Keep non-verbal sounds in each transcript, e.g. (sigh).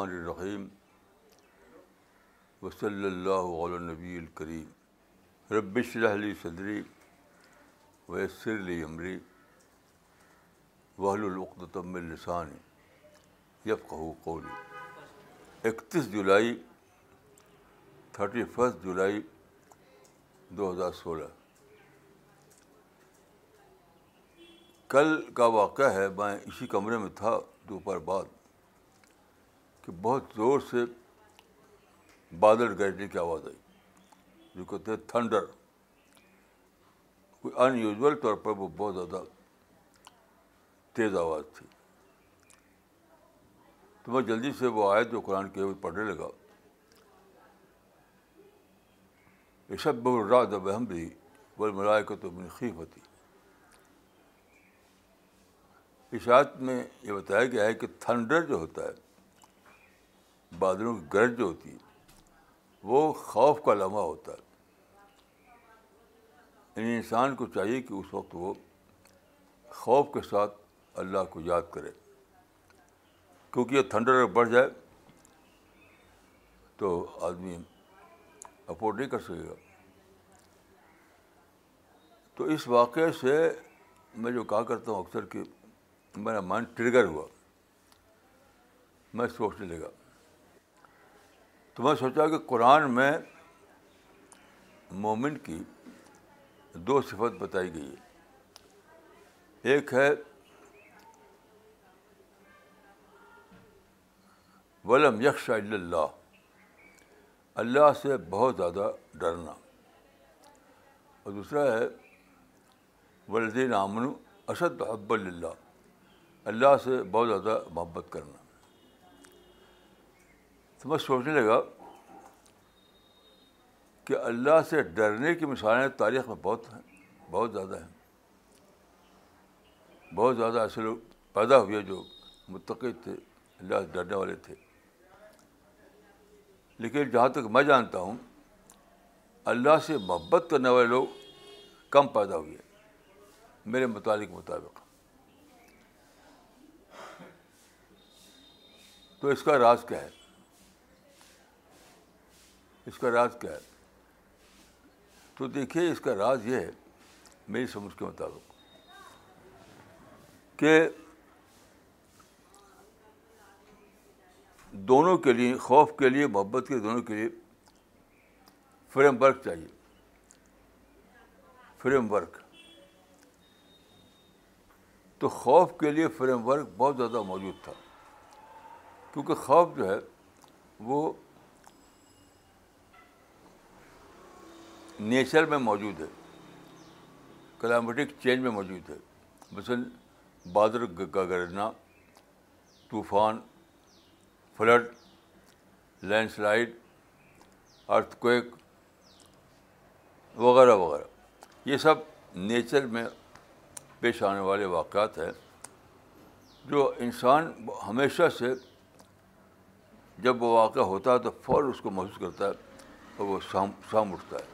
الرحمن الرحیم وصلی اللہ علیہ نبی الکریم ربش رحلی صدری ویسر علی عمری وحل العقدم السانی یفقہ قولی اکتیس جولائی تھرٹی فسٹ جولائی دو ہزار سولہ کل کا واقعہ ہے میں اسی کمرے میں تھا دوپہر بعد کہ بہت زور سے بادل گرجنے کی آواز آئی جو کہتے ہیں تھنڈر کوئی ان یوزول طور پر وہ بہت زیادہ تیز آواز تھی تو میں جلدی سے وہ آئے جو قرآن کے وہ پڑھنے لگا یہ سب بہت رات اب ہم بھی بول ملائے کو تو خیف ہوتی اس میں یہ بتایا گیا ہے کہ تھنڈر جو ہوتا ہے بادلوں کی گرج جو ہوتی ہے وہ خوف کا لمحہ ہوتا ہے یعنی انسان کو چاہیے کہ اس وقت وہ خوف کے ساتھ اللہ کو یاد کرے کیونکہ یہ اگر بڑھ جائے تو آدمی افورڈ نہیں کر سکے گا تو اس واقعے سے میں جو کہا کرتا ہوں اکثر کہ میرا مائنڈ ٹریگر ہوا میں سوچنے لگا تو میں سوچا کہ قرآن میں مومن کی دو صفت بتائی گئی ہے ایک ہے ولم یکش اللہ اللہ سے بہت زیادہ ڈرنا اور دوسرا ہے ولدین امن اسد حب اللہ اللہ سے بہت زیادہ محبت کرنا تو میں سوچنے لگا کہ اللہ سے ڈرنے کی مثالیں تاریخ میں بہت ہیں بہت زیادہ ہیں بہت زیادہ ایسے لوگ پیدا ہوئے جو متقی تھے اللہ سے ڈرنے والے تھے لیکن جہاں تک میں جانتا ہوں اللہ سے محبت کرنے والے لوگ کم پیدا ہوئے میرے متعلق مطابق تو اس کا راز کیا ہے اس کا راز کیا ہے تو دیکھیے اس کا راز یہ ہے میری سمجھ کے مطابق کہ دونوں کے لیے خوف کے لیے محبت کے دونوں کے لیے فریم ورک چاہیے فریم ورک تو خوف کے لیے فریم ورک بہت زیادہ موجود تھا کیونکہ خوف جو ہے وہ نیچر میں موجود ہے کلائمیٹک چینج میں موجود ہے مثلاً بادر کا گرجنا طوفان flood landslide earthquake وغیرہ وغیرہ یہ سب نیچر میں پیش آنے والے واقعات ہیں جو انسان ہمیشہ سے جب وہ واقعہ ہوتا ہے تو فور اس کو محسوس کرتا ہے اور وہ سام سام اٹھتا ہے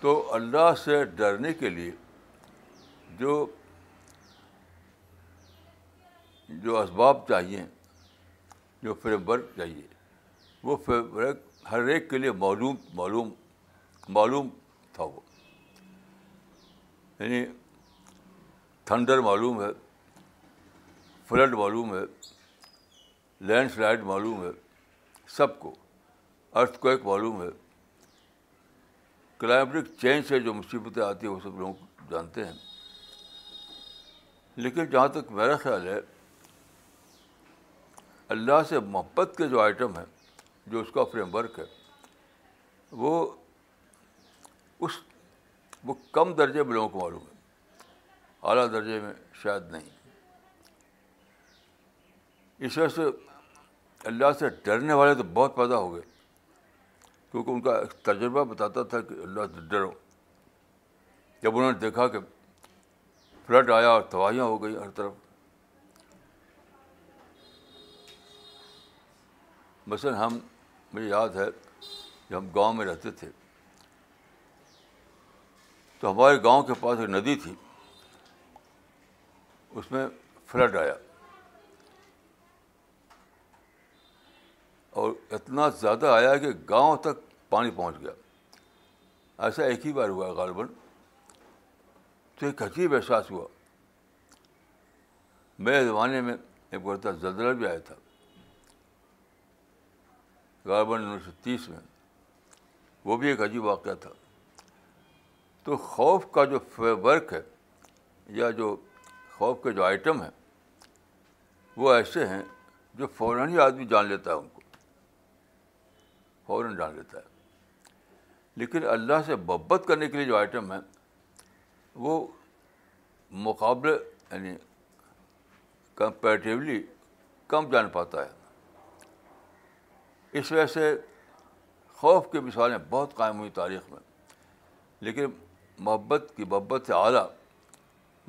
تو اللہ سے ڈرنے کے لیے جو جو اسباب چاہیے جو فریم ورک چاہیے وہ فریم ورک ہر ایک کے لیے معلوم معلوم معلوم تھا وہ یعنی تھنڈر معلوم ہے فلڈ معلوم ہے لینڈ سلائڈ معلوم ہے سب کو ارتھ کویک معلوم ہے کلائمیٹک چینج سے جو مصیبتیں آتی ہیں وہ سب لوگ جانتے ہیں لیکن جہاں تک میرا خیال ہے اللہ سے محبت کے جو آئٹم ہیں جو اس کا فریم ورک ہے وہ اس وہ کم درجے میں لوگوں کو معلوم ہے اعلیٰ درجے میں شاید نہیں اس وجہ سے اللہ سے ڈرنے والے تو بہت پیدا ہو گئے کیونکہ ان کا تجربہ بتاتا تھا کہ اللہ سے ڈرو جب انہوں نے دیکھا کہ فلڈ آیا اور تباہیاں ہو گئی ہر طرف مثلاً ہم مجھے یاد ہے کہ ہم گاؤں میں رہتے تھے تو ہمارے گاؤں کے پاس ایک ندی تھی اس میں فلڈ آیا اور اتنا زیادہ آیا کہ گاؤں تک پانی پہنچ گیا ایسا ایک ہی بار ہوا غالباً تو ایک عجیب احساس ہوا میرے زمانے میں ایک بڑا زلزلہ بھی آیا تھا غالباً انیس سو تیس میں وہ بھی ایک عجیب واقعہ تھا تو خوف کا جو ورک ہے یا جو خوف کے جو آئٹم ہیں وہ ایسے ہیں جو فوراً ہی آدمی جان لیتا ہے ان کو فوراً ڈال لیتا ہے لیکن اللہ سے محبت کرنے کے لیے جو آئٹم ہے وہ مقابلے یعنی کمپیریٹیولی کم جان پاتا ہے اس وجہ سے خوف کی مثالیں بہت قائم ہوئی تاریخ میں لیکن محبت کی محبت سے اعلیٰ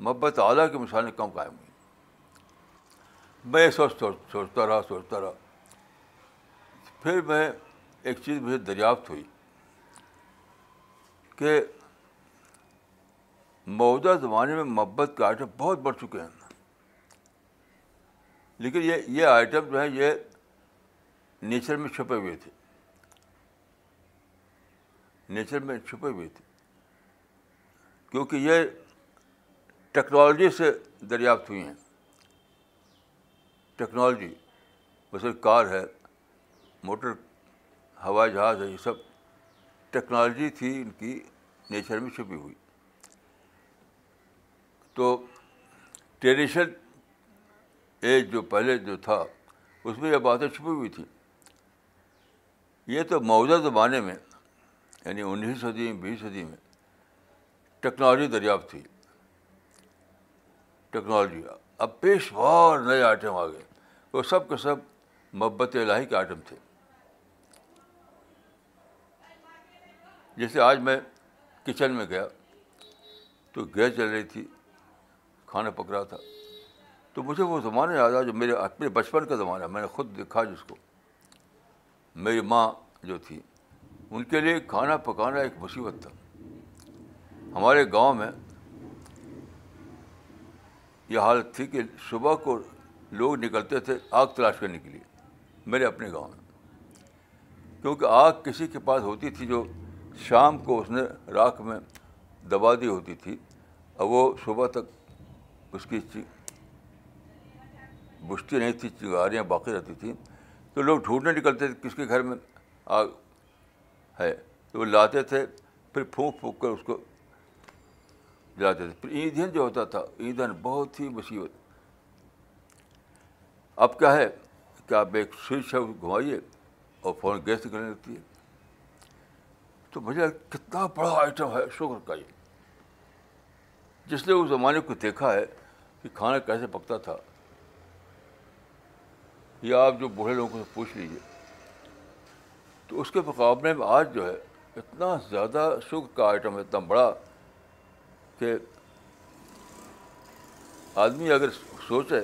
محبت اعلیٰ کی مثالیں کم قائم ہوئیں میں یہ سوچ سوچتا رہا سوچتا رہا پھر میں ایک چیز مجھے دریافت ہوئی کہ موجودہ زمانے میں محبت کے آئٹم بہت بڑھ چکے ہیں لیکن یہ یہ آئٹم جو ہیں یہ نیچر میں چھپے ہوئے تھے نیچر میں چھپے ہوئے تھے کیونکہ یہ ٹیکنالوجی سے دریافت ہوئی ہیں ٹیکنالوجی ویسے کار ہے موٹر ہوائی جہاز ہے یہ سب ٹیکنالوجی تھی ان کی نیچر میں چھپی ہوئی تو ٹریڈیشن ایج جو پہلے جو تھا اس میں یہ باتیں چھپی ہوئی تھیں یہ تو موجودہ زمانے میں یعنی انیس صدی میں بیس صدی میں ٹیکنالوجی دریافت تھی ٹیکنالوجی اب پیش پیشوار نئے آئٹم آ گئے وہ سب کے سب محبت الہی کے آئٹم تھے جیسے آج میں کچن میں گیا تو گیس چل رہی تھی کھانا پک رہا تھا تو مجھے وہ زمانہ یاد آیا جو میرے اپنے بچپن کا زمانہ میں نے خود دیکھا جس کو میری ماں جو تھی ان کے لیے کھانا پکانا ایک مصیبت تھا ہمارے گاؤں میں یہ حالت تھی کہ صبح کو لوگ نکلتے تھے آگ تلاش کرنے کے لیے میرے اپنے گاؤں میں کیونکہ آگ کسی کے پاس ہوتی تھی جو شام کو اس نے راکھ میں دبا دی ہوتی تھی اور وہ صبح تک اس کی بشتی نہیں تھی چنگاریاں باقی رہتی تھیں تو لوگ ڈھونڈنے نکلتے تھے کس کے گھر میں آگ ہے تو وہ لاتے تھے پھر پھونک پھونک کر اس کو جلاتے تھے پھر ایندھن جو ہوتا تھا ایندھن بہت ہی مصیبت اب کیا ہے کہ آپ ایک سوئچ ہے گھمائیے اور فوراً گیس نکلنے لگتی ہے تو مجھے کتنا بڑا آئٹم ہے شکر کا یہ جس نے اس زمانے کو دیکھا ہے کہ کھانا کیسے پکتا تھا یا آپ جو بوڑھے لوگوں سے پوچھ لیجیے تو اس کے مقابلے میں آج جو ہے اتنا زیادہ شوگر کا آئٹم ہے اتنا بڑا کہ آدمی اگر سوچے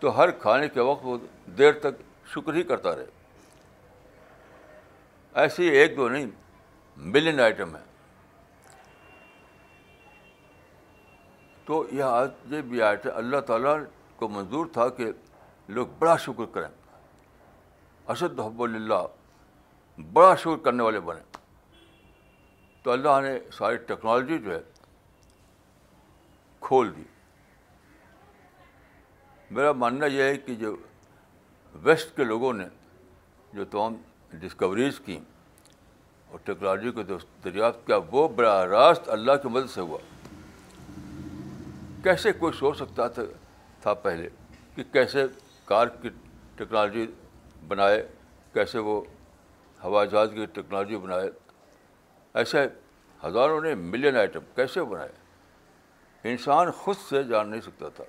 تو ہر کھانے کے وقت وہ دیر تک شکر ہی کرتا رہے ایسے ایک دو نہیں ملین آئٹم ہے تو یہ آج یہ بھی آئٹ اللہ تعالیٰ کو منظور تھا کہ لوگ بڑا شکر کریں اسد حب اللہ بڑا شکر کرنے والے بنے تو اللہ نے ساری ٹیکنالوجی جو ہے کھول دی میرا ماننا یہ ہے کہ جو ویسٹ کے لوگوں نے جو تمام ڈسکوریز کیں اور ٹیکنالوجی کو دریافت کیا وہ براہ راست اللہ کی مدد سے ہوا کیسے کوئی سوچ سکتا تھا تھا پہلے کہ کیسے کار کی ٹیکنالوجی بنائے کیسے وہ ہوائی جہاز کی ٹیکنالوجی بنائے ایسے ہزاروں نے ملین آئٹم کیسے بنائے انسان خود سے جان نہیں سکتا تھا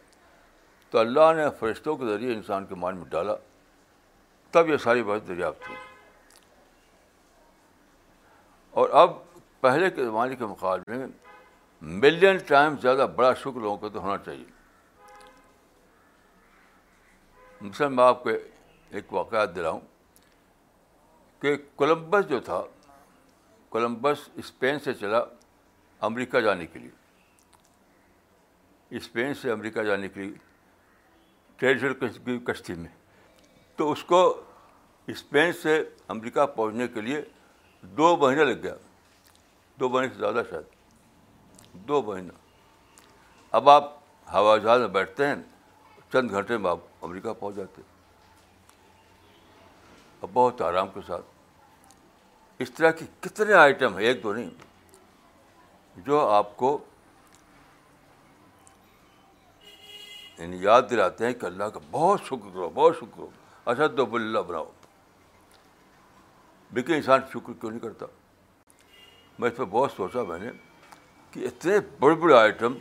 تو اللہ نے فرشتوں کے ذریعے انسان کے مان میں ڈالا تب یہ ساری بات دریافت ہوئی اور اب پہلے کے زمانے کے مقابلے میں ملین ٹائم زیادہ بڑا شکر لوگوں کا تو ہونا چاہیے مثلا میں آپ کو ایک واقعات دلاؤں کہ کولمبس جو تھا کولمبس اسپین سے چلا امریکہ جانے کے لیے اسپین سے امریکہ جانے کے لیے ٹریشر کشتی میں تو اس کو اسپین سے امریکہ پہنچنے کے لیے دو مہینہ لگ گیا دو مہینے سے زیادہ شاید دو مہینہ اب آپ ہوائی جہاز میں بیٹھتے ہیں چند گھنٹے میں آپ امریکہ پہنچ جاتے ہیں اب بہت آرام کے ساتھ اس طرح کے کتنے آئٹم ہیں ایک دو نہیں جو آپ کو یعنی یاد دلاتے ہیں کہ اللہ کا بہت شکر کرو بہت شکر ہو اچھا دو بلّہ بناؤ لیکن انسان شکر کیوں نہیں کرتا میں اس پہ بہت سوچا میں نے کہ اتنے بڑے بڑے آئٹم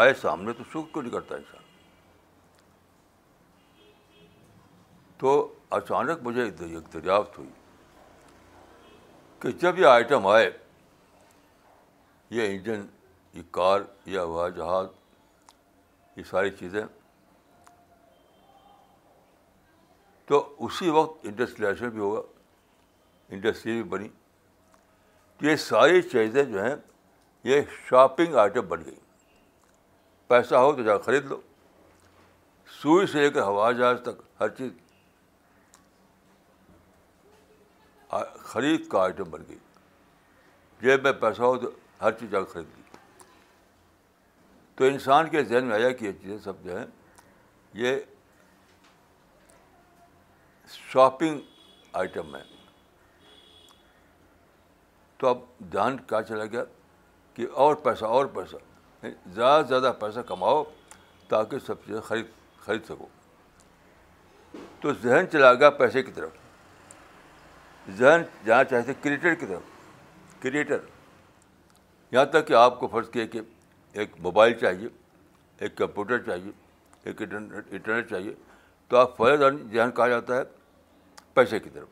آئے سامنے تو شکر کیوں نہیں کرتا انسان تو اچانک مجھے ایک دریافت ہوئی کہ جب یہ آئٹم آئے یہ انجن یہ کار یہ ہوائی جہاز یہ ساری چیزیں تو اسی وقت انڈسٹریلائزیشن بھی ہوگا انڈسٹری بھی بنی تو یہ ساری چیزیں جو ہیں یہ شاپنگ آئٹم بن گئی پیسہ ہو تو جا خرید لو سوئی سے لے کر ہوائی جہاز تک ہر چیز خرید کا آئٹم بن گئی جیب میں پیسہ ہو تو ہر چیز جا کر خرید لی تو انسان کے ذہن میں آیا کہ یہ چیزیں سب جو ہیں یہ شاپنگ آئٹم ہیں تو اب دھیان کیا چلا گیا کہ اور پیسہ اور پیسہ زیادہ سے زیادہ پیسہ کماؤ تاکہ سب چیزیں خرید خرید سکو تو ذہن چلا گیا پیسے کی طرف ذہن جانا چاہتے کریٹر کی طرف کریٹر یہاں تک کہ آپ کو فرض کیا کہ ایک موبائل چاہیے ایک کمپیوٹر چاہیے ایک انٹرنیٹ چاہیے تو آپ فرض ذہن کہا جاتا ہے پیسے کی طرف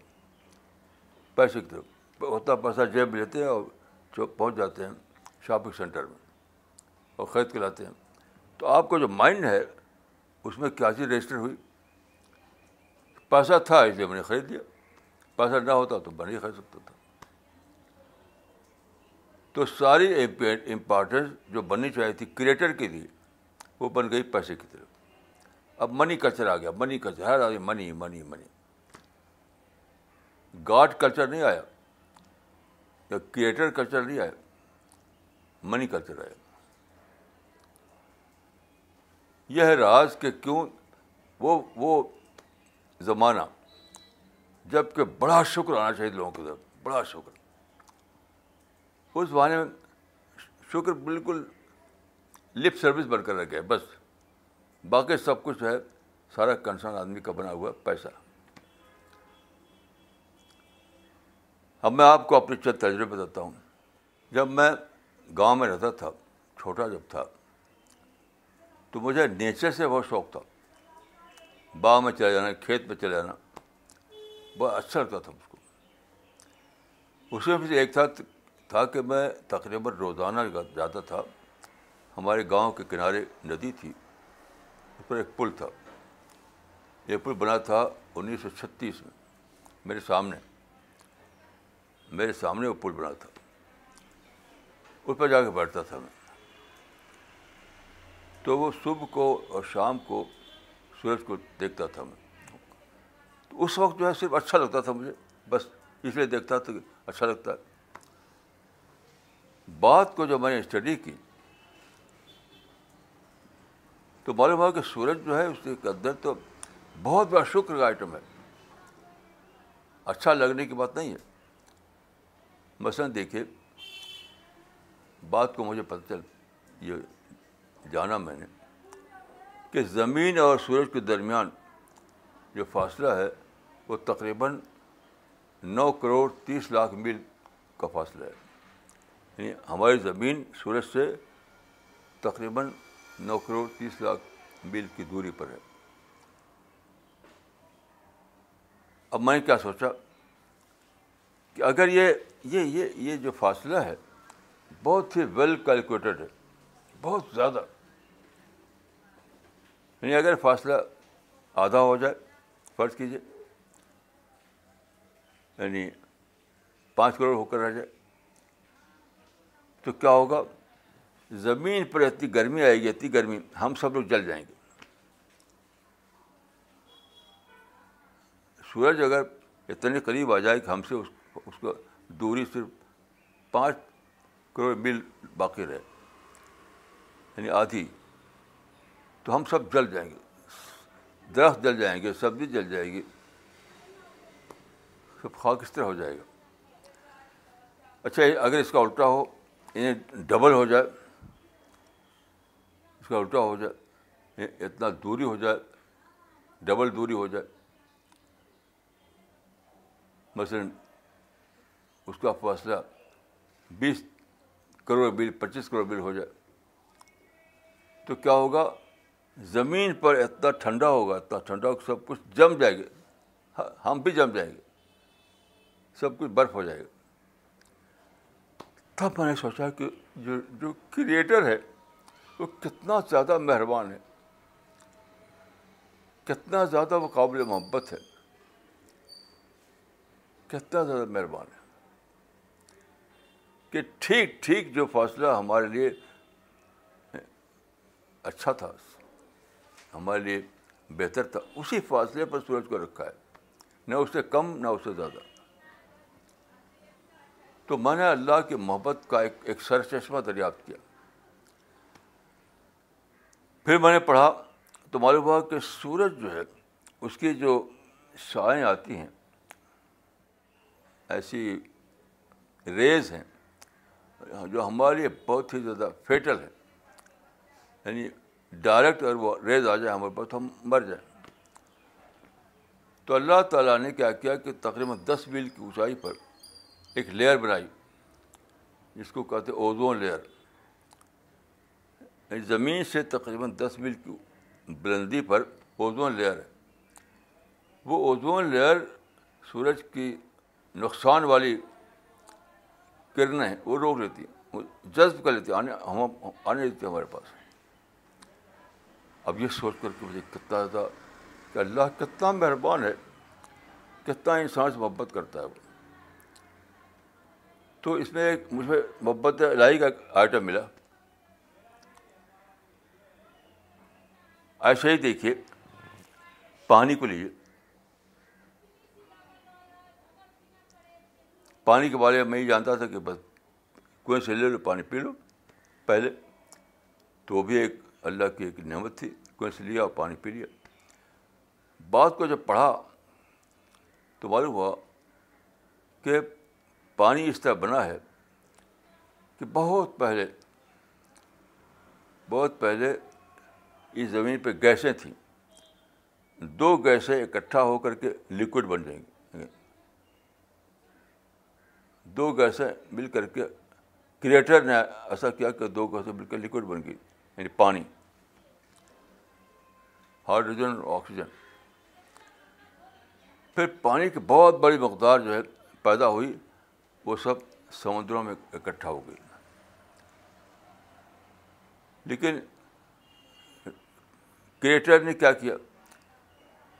پیسے کی طرف اتنا پیسہ جیب لیتے ہیں اور پہنچ جاتے ہیں شاپنگ سینٹر میں اور خرید کے لاتے ہیں تو آپ کا جو مائنڈ ہے اس میں کیا چیز رجسٹر ہوئی پیسہ تھا اس لیے میں نے خرید لیا پیسہ نہ ہوتا تو بنی خرید سکتا تھا تو ساری امپارٹنس جو بننی چاہیے تھی کریٹر کے لیے وہ بن گئی پیسے کی طرف اب منی کلچر آ گیا منی کلچر ہر آدمی منی منی منی گاڈ کلچر نہیں آیا کریٹر کلچر نہیں ہے منی کلچر ہے یہ ہے راز کہ کیوں وہ وہ زمانہ جب کہ بڑا شکر آنا چاہیے لوگوں کے طرف بڑا شکر اس زمانے میں شکر بالکل لپ سروس بن کر رکھے بس باقی سب کچھ ہے سارا کنسرن آدمی کا بنا ہوا ہے پیسہ اب میں آپ کو اپنے چند تجربے دیتا ہوں جب میں گاؤں میں رہتا تھا چھوٹا جب تھا تو مجھے نیچر سے بہت شوق تھا باغ میں چلے جانا کھیت میں چلے جانا بہت اچھا لگتا تھا مجھ کو اس میں بھی ایک تھا تھا کہ میں تقریباً روزانہ جاتا تھا ہمارے گاؤں کے کنارے ندی تھی اس پر ایک پل تھا یہ پل بنا تھا انیس سو چھتیس میں میرے سامنے میرے سامنے وہ پل بنا تھا اس پر جا کے بیٹھتا تھا میں تو وہ صبح کو اور شام کو سورج کو دیکھتا تھا میں تو اس وقت جو ہے صرف اچھا لگتا تھا مجھے بس اس لیے دیکھتا تھا کہ اچھا لگتا ہے بات کو جو میں نے اسٹڈی کی تو معلوم ہوا کہ سورج جو ہے اس کے اندر تو بہت بڑا شکر کا آئٹم ہے اچھا لگنے کی بات نہیں ہے مثلاً دیکھیے بات کو مجھے پتہ چل یہ جانا میں نے کہ زمین اور سورج کے درمیان جو فاصلہ ہے وہ تقریباً نو کروڑ تیس لاکھ میل کا فاصلہ ہے یعنی ہماری زمین سورج سے تقریباً نو کروڑ تیس لاکھ میل کی دوری پر ہے اب میں کیا سوچا کہ اگر یہ یہ یہ یہ جو فاصلہ ہے بہت ہی ویل کیلکولیٹڈ ہے بہت زیادہ یعنی اگر فاصلہ آدھا ہو جائے فرض کیجیے یعنی پانچ کروڑ ہو کر رہ جائے تو کیا ہوگا زمین پر اتنی گرمی آئے گی اتنی گرمی ہم سب لوگ جل جائیں گے سورج اگر اتنے قریب آ جائے کہ ہم سے اس اس کو دوری صرف پانچ کروڑ میل باقی رہے یعنی آدھی تو ہم سب جل جائیں گے درخت جل جائیں گے سبزی جل جائے گی سب خاک اس طرح ہو جائے گا اچھا اگر اس کا الٹا ہو یعنی ڈبل ہو جائے اس کا الٹا ہو جائے یعنی اتنا دوری ہو جائے ڈبل دوری ہو جائے مثلاً اس کا فاصلہ بیس کروڑ بل پچیس کروڑ بل ہو جائے تو کیا ہوگا زمین پر اتنا ٹھنڈا ہوگا اتنا ٹھنڈا ہوگا سب کچھ جم جائے گا ہاں، ہم بھی جم جائیں گے سب کچھ برف ہو جائے گا تب میں نے سوچا کہ جو جو کریٹر ہے وہ کتنا زیادہ مہربان ہے کتنا زیادہ وہ قابل محبت ہے کتنا زیادہ مہربان ہے کہ ٹھیک ٹھیک جو فاصلہ ہمارے لیے اچھا تھا ہمارے لیے بہتر تھا اسی فاصلے پر سورج کو رکھا ہے نہ اس سے کم نہ اس سے زیادہ تو میں نے اللہ کی محبت کا ایک ایک سر چشمہ دریافت کیا پھر میں نے پڑھا تو معلوم ہوا کہ سورج جو ہے اس کی جو شائیں آتی ہیں ایسی ریز ہیں جو ہمارے لیے بہت ہی زیادہ فیٹل ہے یعنی ڈائریکٹ اگر وہ ریز آ جائے ہمارے پاس تو ہم مر جائیں تو اللہ تعالیٰ نے کیا کیا کہ تقریباً دس میل کی اونچائی پر ایک لیئر بنائی جس کو کہتے اوزون یعنی لیئر زمین سے تقریباً دس میل کی بلندی پر اوزون لیئر ہے وہ اوزون لیئر سورج کی نقصان والی کرنیں ہیں وہ روک لیتی جذب کر لیتی آنے ہم آنے دیتے ہمارے پاس اب یہ سوچ کر کے مجھے کتنا زیادہ کہ اللہ کتنا مہربان ہے کتنا انسان سے محبت کرتا ہے وہ تو اس میں ایک مجھے محبت الہی کا آئٹم ملا ایسے ہی دیکھیے پانی کو لیجیے پانی کے بارے میں یہ جانتا تھا کہ بس کنویں سے لے لو پانی پی لو پہلے تو بھی ایک اللہ کی ایک نعمت تھی کنویں سے لیا اور پانی پی لیا بعد کو جب پڑھا تو معلوم ہوا کہ پانی اس طرح بنا ہے کہ بہت پہلے بہت پہلے اس زمین پہ گیسیں تھیں دو گیسیں اکٹھا ہو کر کے لکوڈ بن جائیں گی دو گیسیں مل کر کے کریٹر نے ایسا کیا کہ دو گیسیں مل کر لکوڈ بن گئی یعنی پانی ہائیڈروجن اور آکسیجن پھر پانی کی بہت بڑی مقدار جو ہے پیدا ہوئی وہ سب سمندروں میں اکٹھا ہو گئی لیکن کریٹر نے کیا کیا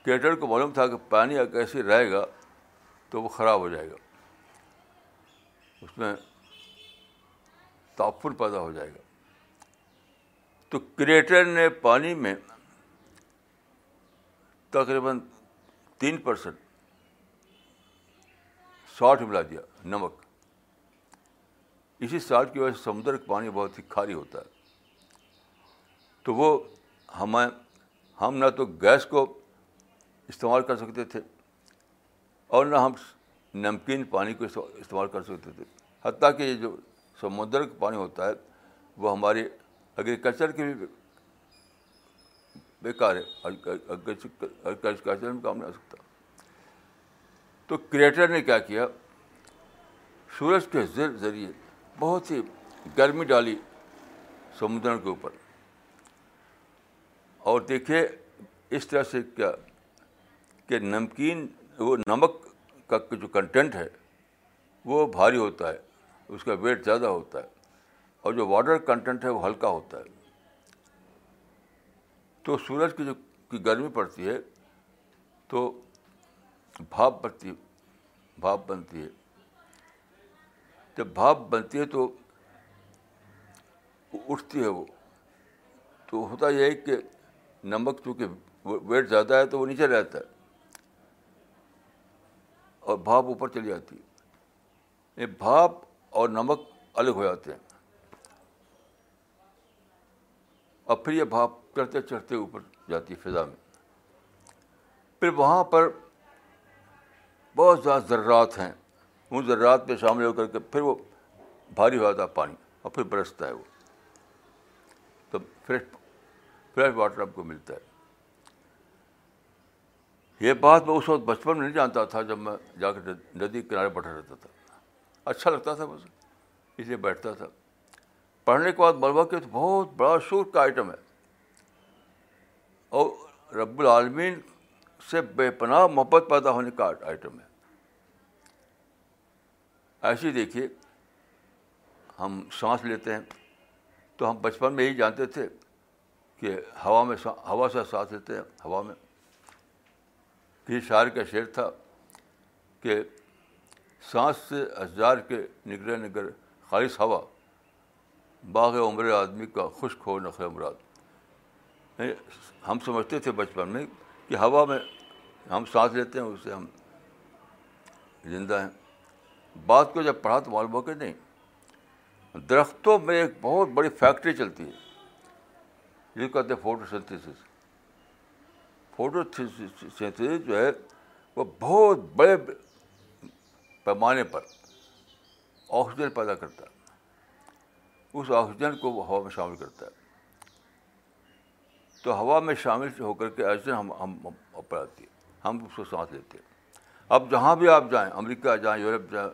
کریٹر کو معلوم تھا کہ پانی اگر ایسے رہے گا تو وہ خراب ہو جائے گا اس میں تعفر پیدا ہو جائے گا تو کریٹر نے پانی میں تقریباً تین پرسینٹ ساٹھ ملا دیا نمک اسی ساٹھ کی وجہ سے سمندر کا پانی بہت ہی کھاری ہوتا ہے تو وہ ہمیں ہم نہ تو گیس کو استعمال کر سکتے تھے اور نہ ہم نمکین پانی کو استعمال کر سکتے تھے حتیٰ کہ یہ جو سمندر کا پانی ہوتا ہے وہ ہمارے اگریکلچر کے بھی بیکار ہے میں کام نہیں آ سکتا تو کریٹر نے کیا کیا سورج کے ذریعے بہت ہی گرمی ڈالی سمندر کے اوپر اور دیکھے اس طرح سے کیا کہ نمکین وہ نمک کا جو کنٹینٹ ہے وہ بھاری ہوتا ہے اس کا ویٹ زیادہ ہوتا ہے اور جو واٹر کنٹینٹ ہے وہ ہلکا ہوتا ہے تو سورج کی جو کی گرمی پڑتی ہے تو بھاپ بنتی بھاپ بنتی ہے جب بھاپ بنتی ہے تو اٹھتی ہے وہ تو ہوتا یہ ہے کہ نمک چونکہ ویٹ زیادہ ہے تو وہ نیچے رہتا ہے اور بھاپ اوپر چلی جاتی ہے بھاپ اور نمک الگ ہو جاتے ہیں اور پھر یہ بھاپ چڑھتے چڑھتے اوپر جاتی ہے فضا میں پھر وہاں پر بہت زیادہ ذرات ہیں ان ذرات میں شامل ہو کر کے پھر وہ بھاری ہو جاتا ہے پانی اور پھر برستا ہے وہ تو فریش فریش واٹر آپ کو ملتا ہے یہ بات میں اس وقت بچپن میں نہیں جانتا تھا جب میں جا کر ندی کنارے بیٹھا رہتا تھا اچھا لگتا تھا مجھے اس لیے بیٹھتا تھا پڑھنے کے بعد مروع کے بہت بڑا شور کا آئٹم ہے اور رب العالمین سے بے پناہ محبت پیدا ہونے کا آئٹم ہے ایسے ہی دیکھیے ہم سانس لیتے ہیں تو ہم بچپن میں ہی جانتے تھے کہ ہوا میں ہوا سے سانس لیتے ہیں ہوا میں کسی شاعر کا شعر تھا کہ سانس سے اشجار کے نگر نگر خالص ہوا باغ عمر آدمی کا خشک ہو مراد یعنی ہم سمجھتے تھے بچپن میں کہ ہوا میں ہم سانس لیتے ہیں اس سے ہم زندہ ہیں بات کو جب پڑھا تو معلوم ہو کہ نہیں درختوں میں ایک بہت بڑی فیکٹری چلتی ہے جس کو کہتے ہیں فوٹو سنتھیسس فوٹو سینتھس جو ہے وہ بہت بڑے پیمانے پر آکسیجن پیدا کرتا ہے اس آکسیجن کو وہ ہوا میں شامل کرتا ہے تو ہوا میں شامل ہو کر کے ایسے ہم ہم اوپر آتی ہے ہم اس کو سانس لیتے ہیں اب جہاں بھی آپ جائیں امریکہ جائیں یورپ جائیں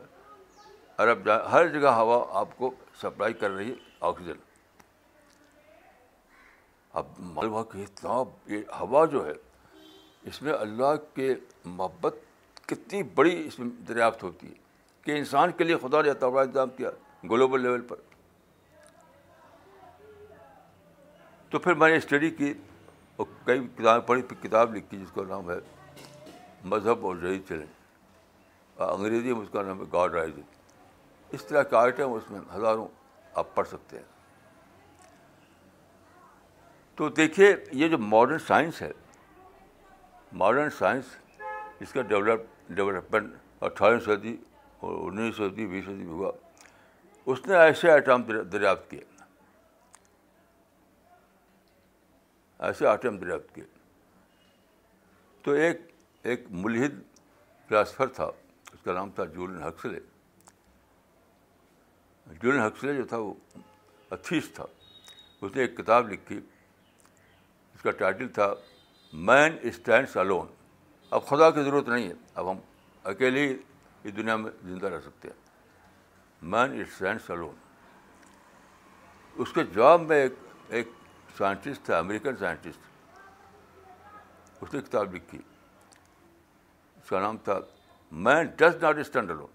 عرب جائیں ہر جگہ ہوا آپ کو سپلائی کر رہی ہے آکسیجن اب کہ اتنا یہ ہوا جو ہے اس میں اللہ کے محبت کتنی بڑی اس میں دریافت ہوتی ہے کہ انسان کے لیے خدا نے تبڑا انتظام کیا گلوبل لیول پر تو پھر میں نے اسٹڈی کی اور کئی کتابیں پڑھی پھر کتاب لکھی جس کا نام ہے مذہب اور جدید چیلنج اور انگریزی میں اس کا نام ہے گاڈ رائز اس طرح کے آئٹم اس میں ہزاروں آپ پڑھ سکتے ہیں تو دیکھیے یہ جو ماڈرن سائنس ہے ماڈرن سائنس اس کا ڈیولپ ڈیولپمنٹ اٹھارہویں صدی اور انیس صدی بیس صدی ہوا اس نے ایسے آئٹم دریافت کیے ایسے آئٹم دریافت کیے تو ایک ایک ملحد فلاسفر تھا اس کا نام تھا جولن ہکسلے جولن ہکسلے جو تھا وہ اتھیس تھا اس نے ایک کتاب لکھی اس کا ٹائٹل تھا مین اسٹینڈس الون اب خدا کی ضرورت نہیں ہے اب ہم اکیلے ہی اس دنیا میں زندہ رہ سکتے ہیں مین اسٹینڈس الون اس کے جواب میں ایک ایک سائنٹسٹ تھا امریکن سائنٹسٹ اس نے کتاب لکھی اس کا نام تھا man does not stand alone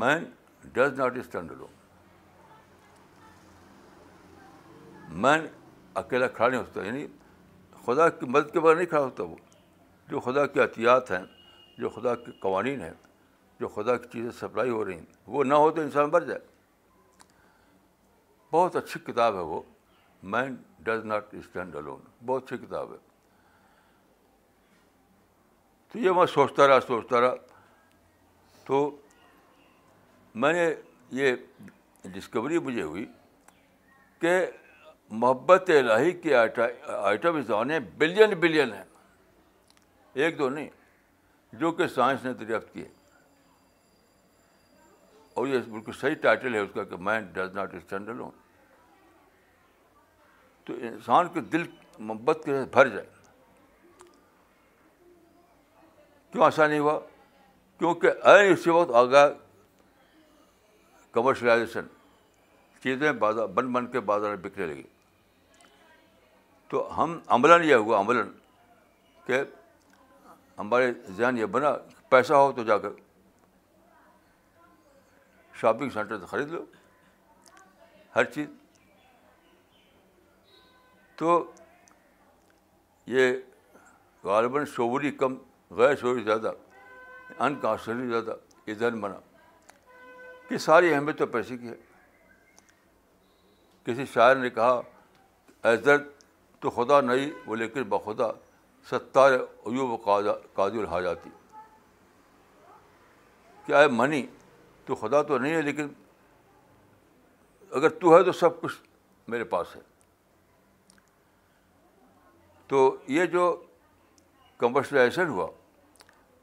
man does not stand alone man اکیلا کھڑا نہیں ہوتا یعنی خدا کی مدد کے بغیر نہیں کھڑا ہوتا وہ جو خدا کے احتیاط ہیں جو خدا کے قوانین ہیں جو خدا کی چیزیں سپلائی ہو رہی ہیں وہ نہ ہو تو انسان مر جائے بہت اچھی کتاب ہے وہ man does not stand alone بہت اچھی کتاب ہے تو یہ میں سوچتا رہا سوچتا رہا تو میں نے یہ ڈسکوری مجھے ہوئی کہ محبت الہی کے آئٹم اس بلین بلین ہیں ایک دو نہیں جو کہ سائنس نے دریافت کیے اور یہ بالکل صحیح ٹائٹل ہے اس کا کہ مائنڈ ڈز ناٹ اسٹینڈل ہوں تو انسان کے دل محبت کے ساتھ بھر جائے کیوں ایسا نہیں ہوا کیونکہ اے اسی وقت آ گیا کمرشلائزیشن چیزیں بازار بن بن کے بازار میں بکنے لگی تو ہم عملاً یہ ہوا عملاً کہ ہمارے ذہن یہ بنا پیسہ ہو تو جا کر شاپنگ سینٹر سے خرید لو ہر چیز تو یہ غالباً شعوری کم غیر شعوری زیادہ ان انکانش زیادہ یہ ذہن بنا کہ ساری اہمیت تو پیسے کی ہے کسی شاعر نے کہا اے درد تو خدا نہیں وہ لیکن بخدا ستار کاجل قاضی جاتی کیا ہے منی تو خدا تو نہیں ہے لیکن اگر تو ہے تو سب کچھ میرے پاس ہے تو یہ جو کمرشلائزیشن ہوا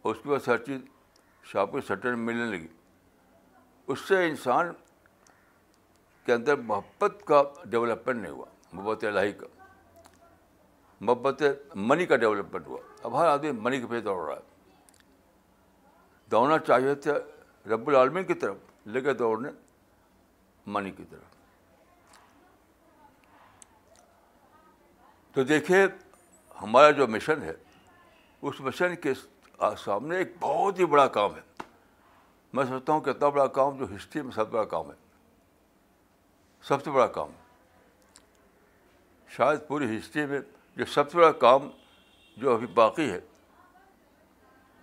اس کے بعد ہر چیز شاپنگ سینٹر میں ملنے لگی اس سے انسان کے اندر محبت کا ڈیولپمنٹ نہیں ہوا محبت الہی کا محبت منی کا ڈیولپمنٹ ہوا اب ہر آدمی منی کے پیچھے دوڑ رہا ہے دوڑنا چاہیے تھے رب العالمین کی طرف لے کے دوڑنے منی کی طرف تو دیکھیے ہمارا جو مشن ہے اس مشن کے سامنے ایک بہت ہی بڑا کام ہے میں سمجھتا ہوں کہ اتنا بڑا کام جو ہسٹری میں سب بڑا کام ہے سب سے بڑا کام شاید پوری ہسٹری میں جو سب سے بڑا کام جو ابھی باقی ہے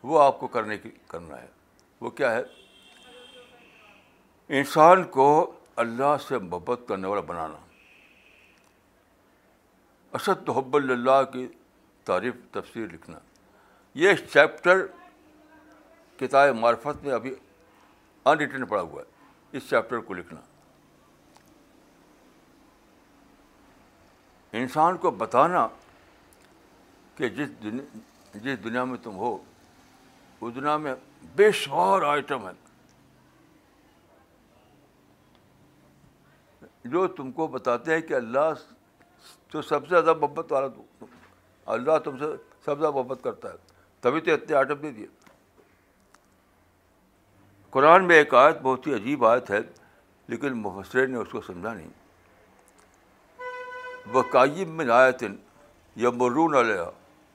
وہ آپ کو کرنے کی کرنا ہے وہ کیا ہے انسان کو اللہ سے محبت کرنے والا بنانا اسد حب اللہ کی تعریف تفسیر لکھنا یہ چیپٹر کتاب معرفت میں ابھی ریٹرن پڑا ہوا ہے اس چیپٹر کو لکھنا انسان کو بتانا کہ جس دن جس دنیا میں تم ہو اس دنیا میں بے شمار آئٹم ہے جو تم کو بتاتے ہیں کہ اللہ تو سب سے زیادہ محبت والا اللہ تم سے سب سے زیادہ محبت کرتا ہے تبھی تو اتنے آئٹم دے دیے قرآن میں ایک آیت بہت ہی عجیب آیت ہے لیکن مبصرے نے اس کو سمجھا نہیں بقائم میں آیتن یا مرون علیہ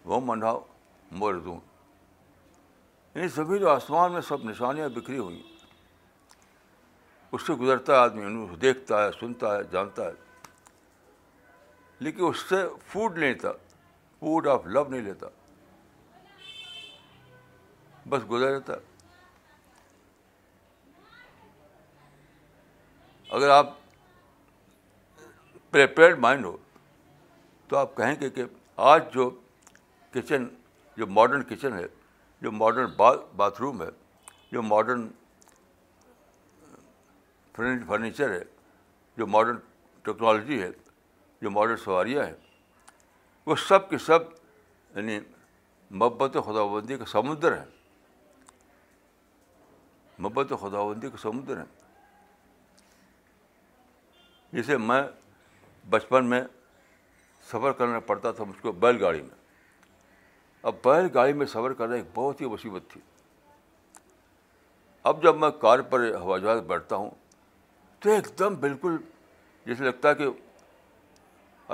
وہ منہا مردون یعنی سبھی جو آسمان میں سب نشانیاں بکھری ہوئی ہیں اس سے گزرتا ہے آدمی انہوں دیکھتا ہے سنتا ہے جانتا ہے لیکن اس سے فوڈ نہیں لیتا فوڈ آف لو نہیں لیتا بس گزر جاتا ہے اگر آپ پریپیئرڈ مائنڈ ہو تو آپ کہیں گے کہ آج جو کچن جو ماڈرن کچن ہے جو ماڈرن باتھ روم ہے جو ماڈرن فرنیچر uh, ہے جو ماڈرن ٹیکنالوجی ہے جو ماڈرن سواریاں ہیں وہ سب کے سب یعنی محبت خدا بندی کا سمندر ہے محبت خدا بندی کا سمندر ہیں جسے میں بچپن میں سفر کرنا پڑتا تھا مجھ کو بیل گاڑی میں اب بیل گاڑی میں سفر کرنا ایک بہت ہی مصیبت تھی اب جب میں کار پر ہوا جہاز بیٹھتا ہوں تو ایک دم بالکل جیسے لگتا ہے کہ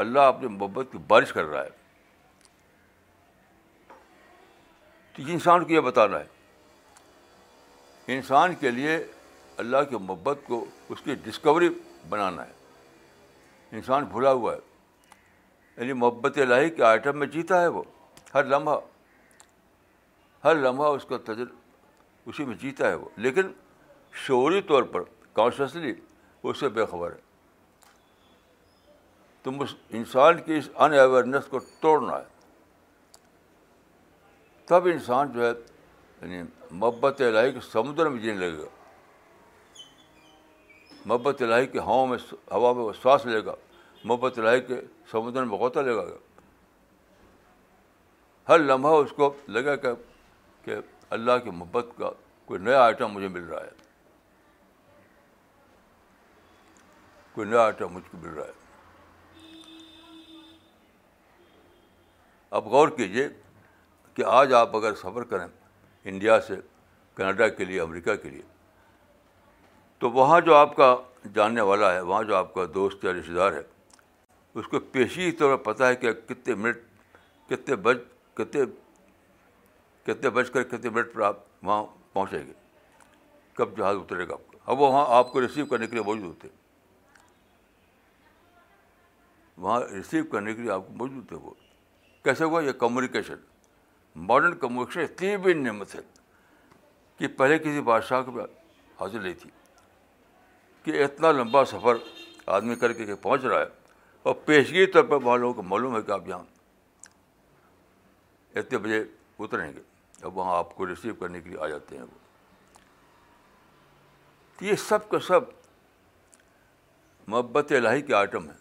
اللہ اپنی محبت کی بارش کر رہا ہے تو انسان کو یہ بتانا ہے انسان کے لیے اللہ کی محبت کو اس کی ڈسکوری بنانا ہے انسان بھلا ہوا ہے یعنی محبت الہی کے آئٹم میں جیتا ہے وہ ہر لمحہ ہر لمحہ اس کا تجربہ اسی میں جیتا ہے وہ لیکن شعوری طور پر کانشیسلی اس سے بے خبر ہے تم اس انسان کی اس ان اویئرنیس کو توڑنا ہے تب انسان جو ہے یعنی محبت الہی کے سمندر میں جینے لگے گا محبت الہی کے ہواؤں میں ہوا میں سواس لے گا محبت الہی کے سمندر میں غوطہ لے گا ہر لمحہ اس کو لگا کہ اللہ کی محبت کا کوئی نیا آئٹم مجھے مل رہا ہے کوئی نیا آئٹم مجھ کو مل رہا ہے اب غور کیجیے کہ آج آپ اگر سفر کریں انڈیا سے کینیڈا کے لیے امریکہ کے لیے تو وہاں جو آپ کا جاننے والا ہے وہاں جو آپ کا دوست یا رشتے دار ہے اس کو پیشی طور پر پتہ ہے کہ کتنے منٹ کتنے بج کتنے کتنے بج کر کتنے منٹ پر آپ وہاں پہنچیں گے کب جہاز اترے گا آپ کا اب وہاں آپ کو ریسیو کرنے کے لیے موجود ہوتے وہاں ریسیو کرنے کے لیے آپ کو موجود تھے وہ کیسے ہوا یہ کمیونیکیشن ماڈرن کمیونیکیشن اتنی بھی نعمت ہے کہ پہلے کسی بادشاہ کو حاضر نہیں تھی کہ اتنا لمبا سفر آدمی کر کے پہنچ رہا ہے اور پیشگی طور پر وہاں لوگوں کو معلوم ہے کہ آپ یہاں اتنے بجے اتریں گے اب وہاں آپ کو ریسیو کرنے کے لیے آ جاتے ہیں وہ یہ سب کا سب محبت الہی کے آئٹم ہیں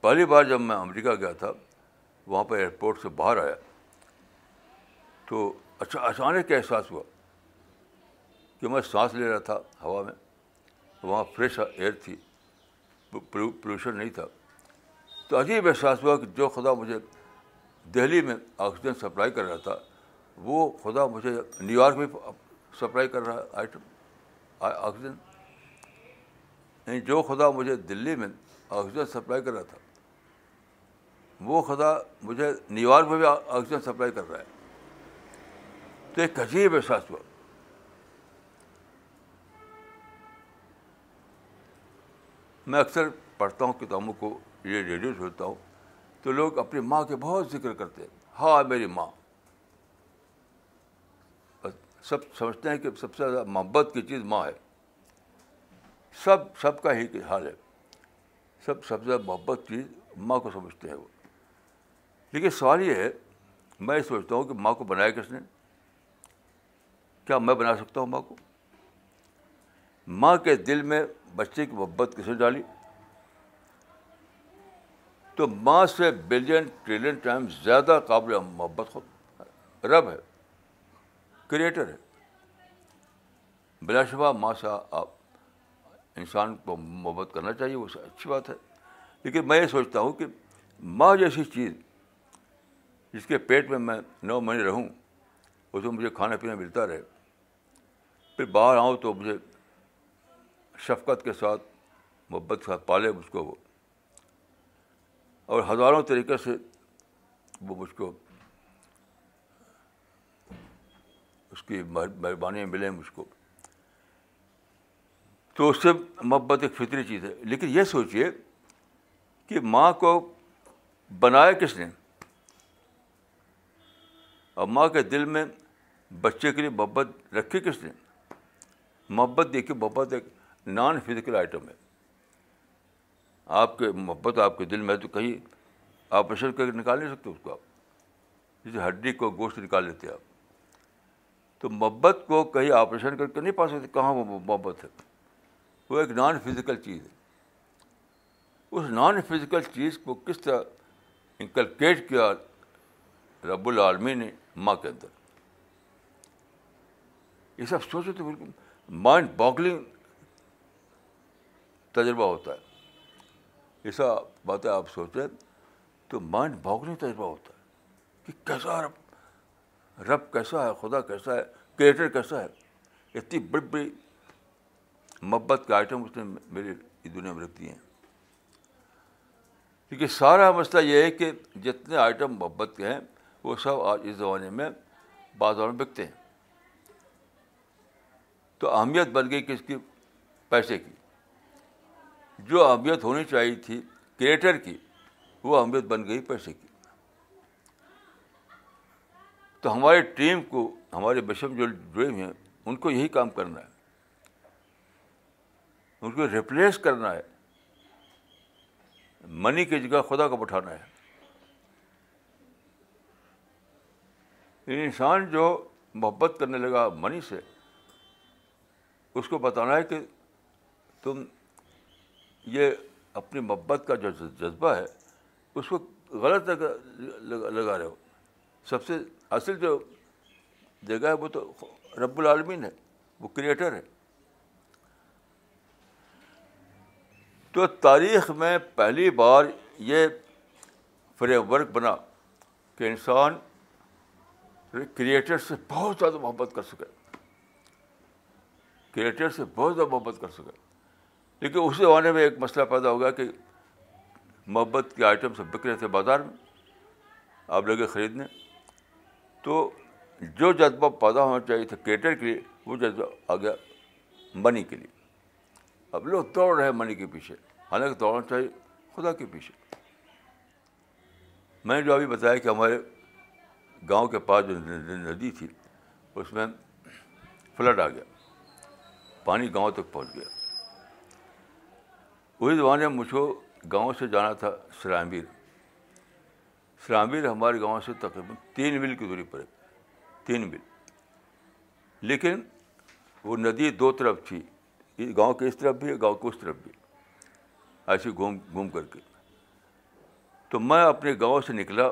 پہلی بار جب میں امریکہ گیا تھا وہاں پہ ایئرپورٹ سے باہر آیا تو اچھا اچانک احساس ہوا کہ میں سانس لے رہا تھا ہوا میں وہاں فریش ایئر تھی پولوشن نہیں تھا تو عجیب احساس ہوا کہ جو خدا مجھے دہلی میں آکسیجن سپلائی کر رہا تھا وہ خدا مجھے نیو یارک میں سپلائی کر رہا ہے آئٹم آکسیجن یعنی جو خدا مجھے دلی میں آکسیجن سپلائی کر رہا تھا وہ خدا مجھے نیو یارک میں بھی آکسیجن سپلائی کر رہا ہے تو ایک عجیب احساس ہوا میں اکثر پڑھتا ہوں کتابوں کو یہ ریڈیو سنتا ہوں تو لوگ اپنی ماں کے بہت ذکر کرتے ہیں ہاں میری ماں سب سمجھتے ہیں کہ سب سے زیادہ محبت کی چیز ماں ہے سب سب کا ہی حال ہے سب سب سے زیادہ محبت چیز ماں کو سمجھتے ہیں وہ لیکن سوال یہ ہے میں یہ سوچتا ہوں کہ ماں کو بنایا کس نے کیا میں بنا سکتا ہوں ماں کو ماں کے دل میں بچے کی محبت کس نے ڈالی تو ماں سے بلین ٹریلین ٹائم زیادہ قابل محبت خود رب ہے کریٹر ہے بلا شبہ ماں سے آپ انسان کو محبت کرنا چاہیے وہ اچھی بات ہے لیکن میں یہ سوچتا ہوں کہ ماں جیسی چیز جس کے پیٹ میں میں نو مہینے رہوں اس میں مجھے کھانا پینا ملتا رہے پھر باہر آؤں تو مجھے شفقت کے ساتھ محبت کے ساتھ پالے مجھ کو وہ اور ہزاروں طریقے سے وہ مجھ کو اس کی مہربانی ملے مجھ کو تو اس سے محبت ایک فطری چیز ہے لیکن یہ سوچیے کہ ماں کو بنایا کس نے اور ماں کے دل میں بچے کے لیے محبت رکھی کس نے محبت دیکھی محبت ایک نان فزیکل آئٹم ہے آپ کے محبت آپ کے دل میں تو کہیں آپریشن کر کے نکال نہیں سکتے اس کو آپ جیسے ہڈی کو گوشت نکال لیتے آپ تو محبت کو کہیں آپریشن کر کے نہیں پا سکتے کہاں وہ محبت ہے وہ ایک نان فزیکل چیز ہے اس نان فزیکل چیز کو کس طرح انکلکیٹ کیا رب العالمی نے ماں کے اندر یہ سب سوچو تو بالکل مائنڈ باگلنگ تجربہ ہوتا ہے ایسا باتیں آپ سوچیں تو مائنڈ بھاگنے تجربہ ہوتا ہے کہ کیسا رب رب کیسا ہے خدا کیسا ہے کریٹر کیسا ہے اتنی بڑی بڑی محبت کے آئٹم اس نے میری دنیا میں رکھ دیے ہیں کیونکہ سارا مسئلہ یہ ہے کہ جتنے آئٹم محبت کے ہیں وہ سب آج اس زمانے میں بازار میں بکتے ہیں تو اہمیت بن گئی کس کی پیسے کی جو اہمیت ہونی چاہیے تھی کریٹر کی وہ اہمیت بن گئی پیسے کی تو ہماری ٹیم کو ہمارے بشم جو ڈریم ہیں ان کو یہی کام کرنا ہے ان کو ریپلیس کرنا ہے منی کی جگہ خدا کو بٹھانا ہے انسان جو محبت کرنے لگا منی سے اس کو بتانا ہے کہ تم یہ اپنی محبت کا جو جذبہ ہے اس کو غلط لگا لگا رہے ہو سب سے اصل جو جگہ ہے وہ تو رب العالمین ہے وہ کریٹر ہے تو تاریخ میں پہلی بار یہ فریم ورک بنا کہ انسان کریٹر سے بہت زیادہ محبت کر سکے کریٹر سے بہت زیادہ محبت کر سکے لیکن اس زمانے میں ایک مسئلہ پیدا ہو گیا کہ محبت کے آئٹم سب بک رہے تھے بازار میں آپ لگے خریدنے تو جو جذبہ پیدا ہونا چاہیے تھا کیٹر کے لیے وہ جذبہ آ گیا منی کے لیے اب لوگ دوڑ رہے منی کے پیچھے حالانکہ دوڑنا چاہیے خدا کے پیچھے میں نے جو ابھی بتایا کہ ہمارے گاؤں کے پاس جو ندی تھی اس میں فلڈ آ گیا پانی گاؤں تک پہنچ گیا اسی زمانے میں مجھ کو گاؤں سے جانا تھا سلامبیر سلامبیر ہمارے گاؤں سے تقریباً تین میل کی دوری پر ہے تین میل لیکن وہ ندی دو طرف تھی گاؤں کے اس طرف بھی گاؤں کے اس طرف بھی ایسے گھوم گھوم کر کے تو میں اپنے گاؤں سے نکلا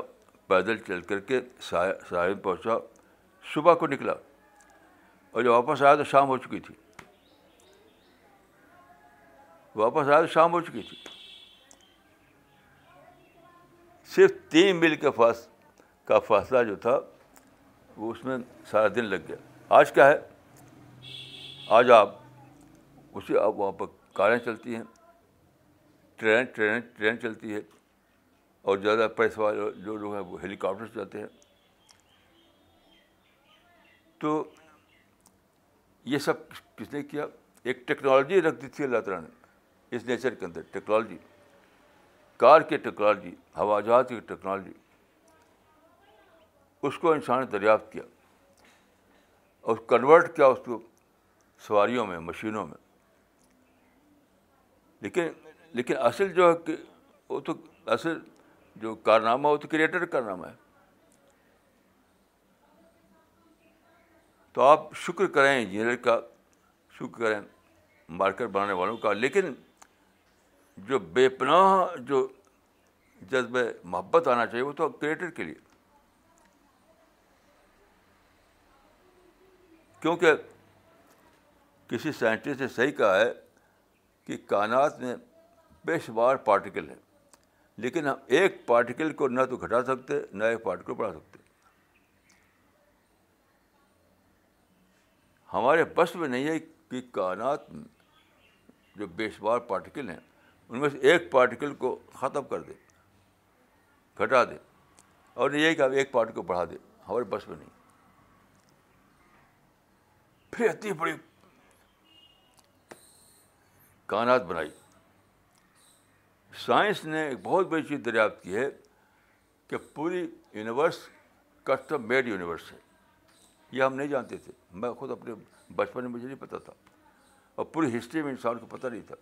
پیدل چل کر کے سائے پہنچا صبح کو نکلا اور جب واپس آیا تو شام ہو چکی تھی واپس آئے تو شام ہو چکی تھی صرف تین میل کے فاص کا فاصلہ جو تھا وہ اس میں سارا دن لگ گیا آج کیا ہے آج آپ اسے آپ وہاں پر کاریں چلتی ہیں ٹرین ٹرین ٹرین چلتی ہے اور زیادہ پیسے والے جو لوگ ہیں وہ ہیلی کاپٹر جاتے ہیں تو یہ سب کس نے کیا ایک ٹیکنالوجی رکھ دی تھی اللہ تعالیٰ نے اس نیچر کے اندر ٹیکنالوجی کار کی ٹیکنالوجی ہوا جہاز کی ٹیکنالوجی اس کو انسان نے دریافت کیا اور کنورٹ کیا اس کو سواریوں میں مشینوں میں لیکن لیکن اصل جو ہے کہ وہ تو اصل جو کارنامہ وہ تو کریٹر کارنامہ ہے تو آپ شکر کریں انجینئر کا شکر کریں مارکر بنانے والوں کا لیکن جو بے پناہ جو جذبہ محبت آنا چاہیے وہ تو کریٹر کے لیے کیونکہ کسی سائنٹسٹ نے صحیح کہا ہے کہ کائنات میں بے شمار پارٹیکل ہیں لیکن ہم ایک پارٹیکل کو نہ تو گھٹا سکتے نہ ایک پارٹیکل بڑھا سکتے ہمارے بس میں نہیں ہے کہ کائنات جو بے شمار پارٹیکل ہیں ان میں سے ایک پارٹیکل کو ختم کر دے گھٹا دے اور یہ کہ آپ ایک کو بڑھا دے ہمارے بس میں نہیں پھر اتنی بڑی کائنات بنائی سائنس نے ایک بہت بڑی چیز دریافت کی ہے کہ پوری یونیورس کسٹم میڈ یونیورس ہے یہ ہم نہیں جانتے تھے میں خود اپنے بچپن میں مجھے نہیں پتا تھا اور پوری ہسٹری میں انسان کو پتہ نہیں تھا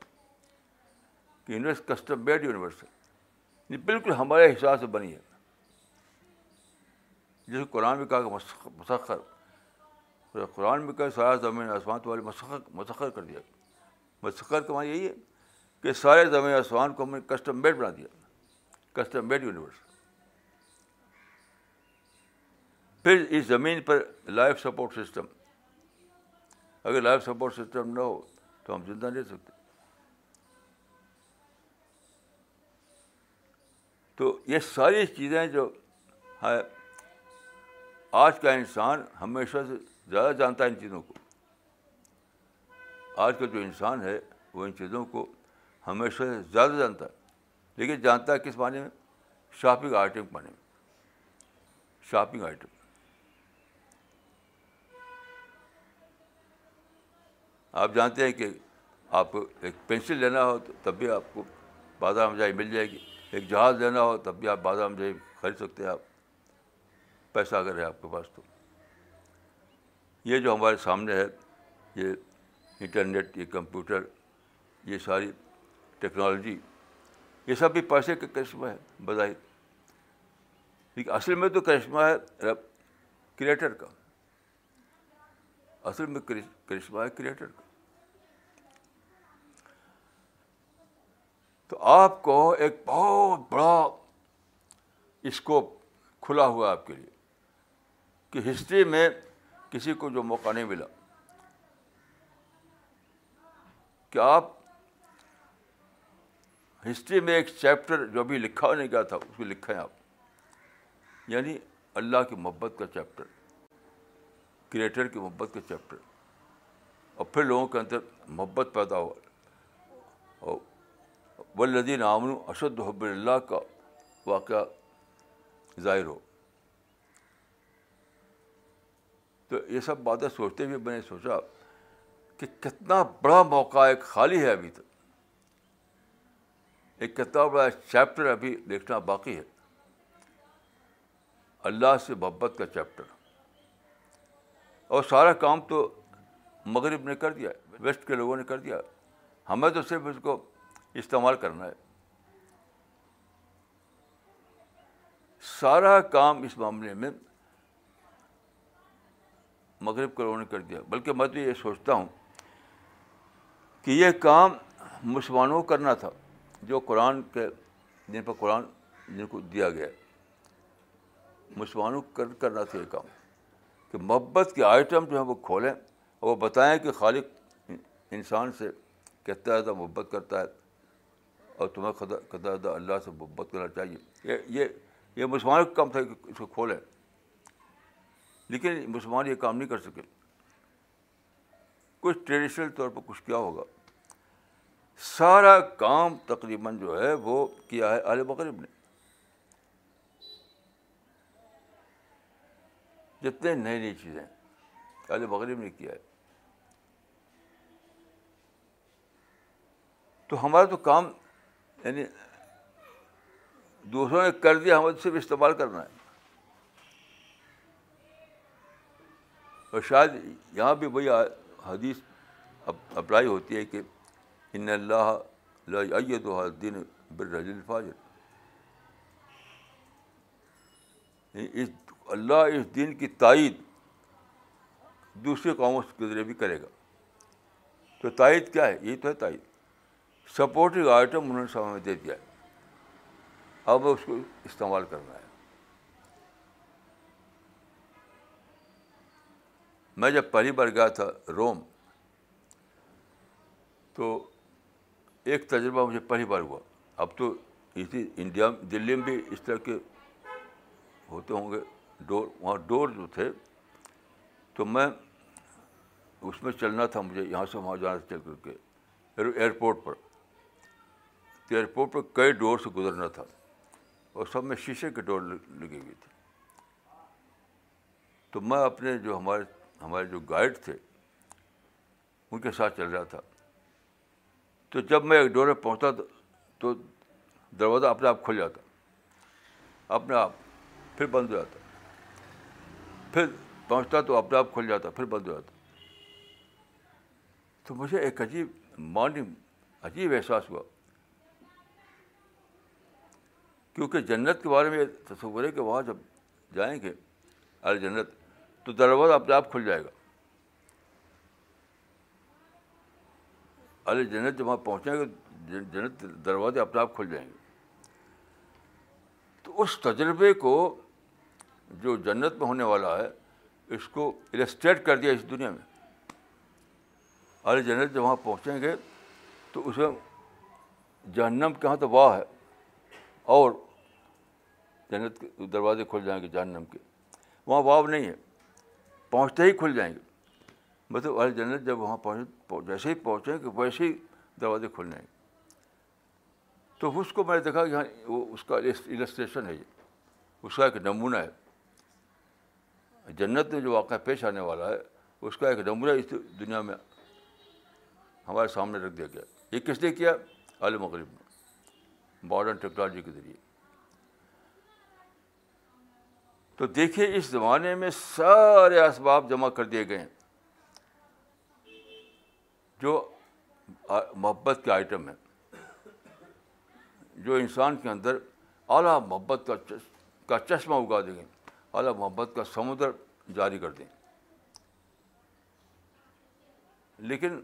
کہ یونیورس کسٹم بیڈ یونیورس ہے یہ بالکل ہمارے حساب سے بنی ہے کو قرآن میں کہا کہ مسخر قرآن میں کہا سارا زمین آسمان تو مسخر مسخر کر دیا مسخر کا معنی یہی ہے کہ سارے زمین آسمان کو ہم نے کسٹم بیڈ بنا دیا کسٹم بیڈ یونیورس پھر اس زمین پر لائف سپورٹ سسٹم اگر لائف سپورٹ سسٹم نہ ہو تو ہم زندہ نہیں سکتے تو یہ ساری چیزیں جو ہے آج کا انسان ہمیشہ سے زیادہ جانتا ہے ان چیزوں کو آج کا جو انسان ہے وہ ان چیزوں کو ہمیشہ سے زیادہ جانتا ہے لیکن جانتا ہے کس معنی میں شاپنگ آئٹم کے معنی میں شاپنگ آئٹم آپ جانتے ہیں کہ آپ ایک پینسل لینا ہو تو تب بھی آپ کو بازار میں جائے مل جائے گی ایک جہاز لینا ہو تب بھی آپ بادام میں ہے خرید سکتے ہیں آپ پیسہ اگر ہے آپ کے پاس تو یہ جو ہمارے سامنے ہے یہ انٹرنیٹ یہ کمپیوٹر یہ ساری ٹیکنالوجی یہ سب بھی پیسے کا کرشمہ ہے بظاہر لیکن اصل میں تو کرشمہ ہے کریٹر کا اصل میں کرشمہ ہے کریٹر کا تو آپ کو ایک بہت بڑا اسکوپ کھلا ہوا آپ کے لیے کہ ہسٹری میں کسی کو جو موقع نہیں ملا کہ آپ ہسٹری میں ایک چیپٹر جو ابھی لکھا نہیں گیا تھا اس کو لکھیں آپ یعنی اللہ کی محبت کا چیپٹر کریٹر کی محبت کا چیپٹر اور پھر لوگوں کے اندر محبت پیدا ہوا اور عامن اشد حب اللہ کا واقعہ ظاہر ہو تو یہ سب باتیں سوچتے ہوئے میں نے سوچا کہ کتنا بڑا موقع ایک خالی ہے ابھی تک ایک کتنا بڑا چیپٹر ابھی لکھنا باقی ہے اللہ سے محبت کا چیپٹر اور سارا کام تو مغرب نے کر دیا ویسٹ کے لوگوں نے کر دیا ہمیں تو صرف اس کو استعمال کرنا ہے سارا کام اس معاملے میں مغرب نے کر دیا بلکہ میں تو یہ سوچتا ہوں کہ یہ کام مسلمانوں کو کرنا تھا جو قرآن کے جن پر قرآن جن کو دیا گیا مسلمانوں کر کرنا تھا یہ کام کہ محبت کے آئٹم جو ہیں وہ کھولیں اور وہ بتائیں کہ خالق انسان سے کہتا ہے تو محبت کرتا ہے اور تمہیں خدا خدا اللہ سے محبت کرنا چاہیے یہ یہ مسلمانوں کا کام تھا کہ اس کو کھولیں لیکن مسلمان یہ کام نہیں کر سکے کچھ ٹریڈیشنل طور پر کچھ کیا ہوگا سارا کام تقریباً جو ہے وہ کیا ہے عالب مغرب نے جتنے نئی نئی چیزیں عال مغرب نے کیا ہے تو ہمارا تو کام یعنی دوسروں نے کر دیا ہمیں صرف استعمال کرنا ہے اور شاید یہاں بھی وہی حدیث اپلائی ہوتی ہے کہ ان اللہ لا جائیے تو حرض اس اللہ اس دن کی تائید دوسرے قوموں کے ذریعے بھی کرے گا تو تائید کیا ہے یہ تو ہے تائید سپورٹنگ آئٹم انہوں نے سب دے دیا اب اس کو استعمال کرنا ہے میں جب پہلی بار گیا تھا روم تو ایک تجربہ مجھے پہلی بار ہوا اب تو اسی انڈیا دلی میں بھی اس طرح کے ہوتے ہوں گے ڈور وہاں ڈور جو تھے تو میں اس میں چلنا تھا مجھے یہاں سے وہاں جانا چل کر کے ایئرپورٹ پر کہ ایئرپورٹ پہ کئی ڈور سے گزرنا تھا اور سب میں شیشے کے ڈور لگے ہوئی تھی تو میں اپنے جو ہمارے ہمارے جو گائیڈ تھے ان کے ساتھ چل رہا تھا تو جب میں ایک ڈور پہ پہنچتا تو دروازہ اپنے آپ کھل جاتا اپنے آپ پھر بند ہو جاتا پھر پہنچتا تو اپنے آپ کھل جاتا پھر بند ہو جاتا تو مجھے ایک عجیب مارننگ عجیب احساس ہوا کیونکہ جنت کے بارے میں تصور ہے کہ وہاں جب جائیں گے علی جنت تو دروازہ اپنے آپ کھل جائے گا علی جنت جب وہاں پہنچیں گے جنت دروازے اپنے آپ کھل جائیں گے تو اس تجربے کو جو جنت میں ہونے والا ہے اس کو الیسٹریٹ کر دیا اس دنیا میں علی جنت جب وہاں پہنچیں گے تو اسے جہنم کہاں تو واہ ہے اور جنت کے دروازے کھل جائیں گے جہنم کے وہاں واو نہیں ہے پہنچتے ہی کھل جائیں گے مطلب اہل جنت جب وہاں پہنچ جیسے ہی پہنچیں گے ویسے ہی دروازے کھل جائیں گے تو اس کو میں نے دیکھا کہ ہاں وہ اس کا السٹریشن ہے یہ اس کا ایک نمونہ ہے جنت میں جو واقعہ پیش آنے والا ہے اس کا ایک نمونہ اس دنیا میں ہمارے سامنے رکھ دیا گیا یہ کس نے کیا عالم مغرب نے ماڈرن ٹیکنالوجی کے ذریعے تو دیکھیے اس زمانے میں سارے اسباب جمع کر دیے گئے ہیں جو محبت کے آئٹم ہیں جو انسان کے اندر اعلیٰ محبت کا چشمہ اگا دیں گے اعلیٰ محبت کا سمندر جاری کر دیں لیکن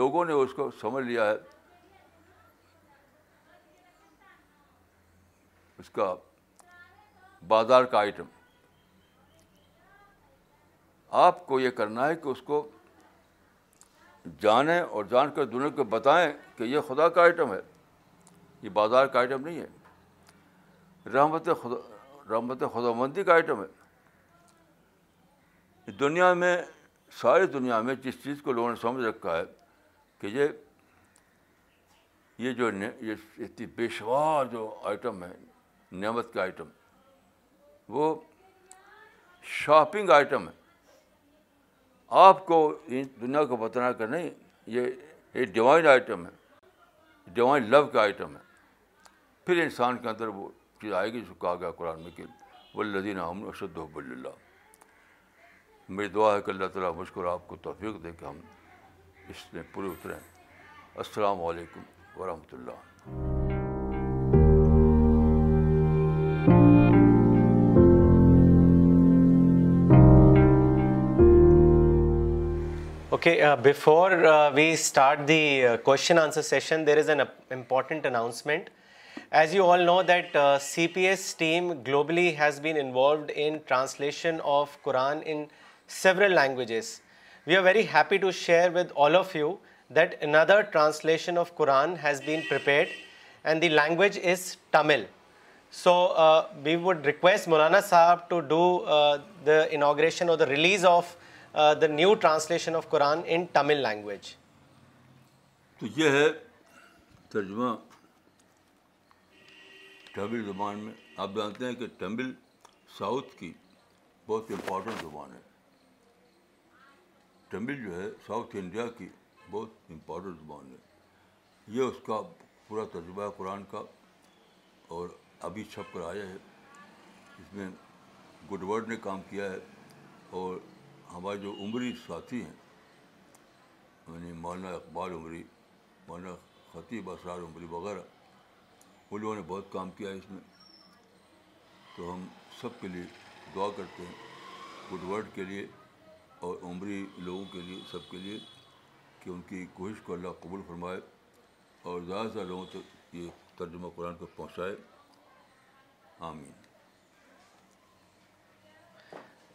لوگوں نے اس کو سمجھ لیا ہے اس کا بازار کا آئٹم آپ کو یہ کرنا ہے کہ اس کو جانیں اور جان کر دنیا کو بتائیں کہ یہ خدا کا آئٹم ہے یہ بازار کا آئٹم نہیں ہے رحمت خدا رحمت خدا مندی کا آئٹم ہے دنیا میں ساری دنیا میں جس چیز کو لوگوں نے سمجھ رکھا ہے کہ یہ یہ جو یہ اتنی بے جو آئٹم ہے نعمت کا آئٹم وہ شاپنگ آئٹم ہے آپ کو دنیا کو بتانا کر نہیں یہ ڈیوائن آئٹم ہے ڈیوائن لو کا آئٹم ہے پھر انسان کے اندر وہ چیز آئے گی جس کو کہا گیا قرآن میں کہ احمد امن و اللہ میری دعا ہے کہ اللہ تعالیٰ مشکر آپ کو توفیق دے کہ ہم اس میں پورے اتریں السلام علیکم ورحمۃ اللہ Okay, uh, before uh, we start the uh, question answer session, there is an important announcement. As you all know that CPS team globally has been involved in translation of Quran in several languages. We are very happy to share with all of you that another translation of Quran has been prepared and the language is Tamil. So we would request Maulana Sahab to do the inauguration or the release of the new translation of Quran in Tamil language تو یہ ہے ترجمہ تمل زبان میں آپ جانتے ہیں کہ تمل ساؤتھ کی بہت امپورٹنٹ زبان ہے تمل جو ہے ساؤتھ انڈیا کی بہت امپورٹنٹ زبان ہے یہ اس کا پورا تجربہ ہے قرآن کا اور ابھی چھپ کر آیا ہے اس میں گڈ ورڈ نے کام کیا ہے اور ہمارے جو عمری ساتھی ہیں یعنی مولانا اقبال عمری مولانا خطیب اسرار عمری وغیرہ ان لوگوں نے بہت کام کیا ہے اس میں تو ہم سب کے لیے دعا کرتے ہیں گڈ ورڈ کے لیے اور عمری لوگوں کے لیے سب کے لیے کہ ان کی کوشش کو اللہ قبول فرمائے اور زیادہ سے لوگوں تک یہ ترجمہ قرآن تک پہنچائے آمین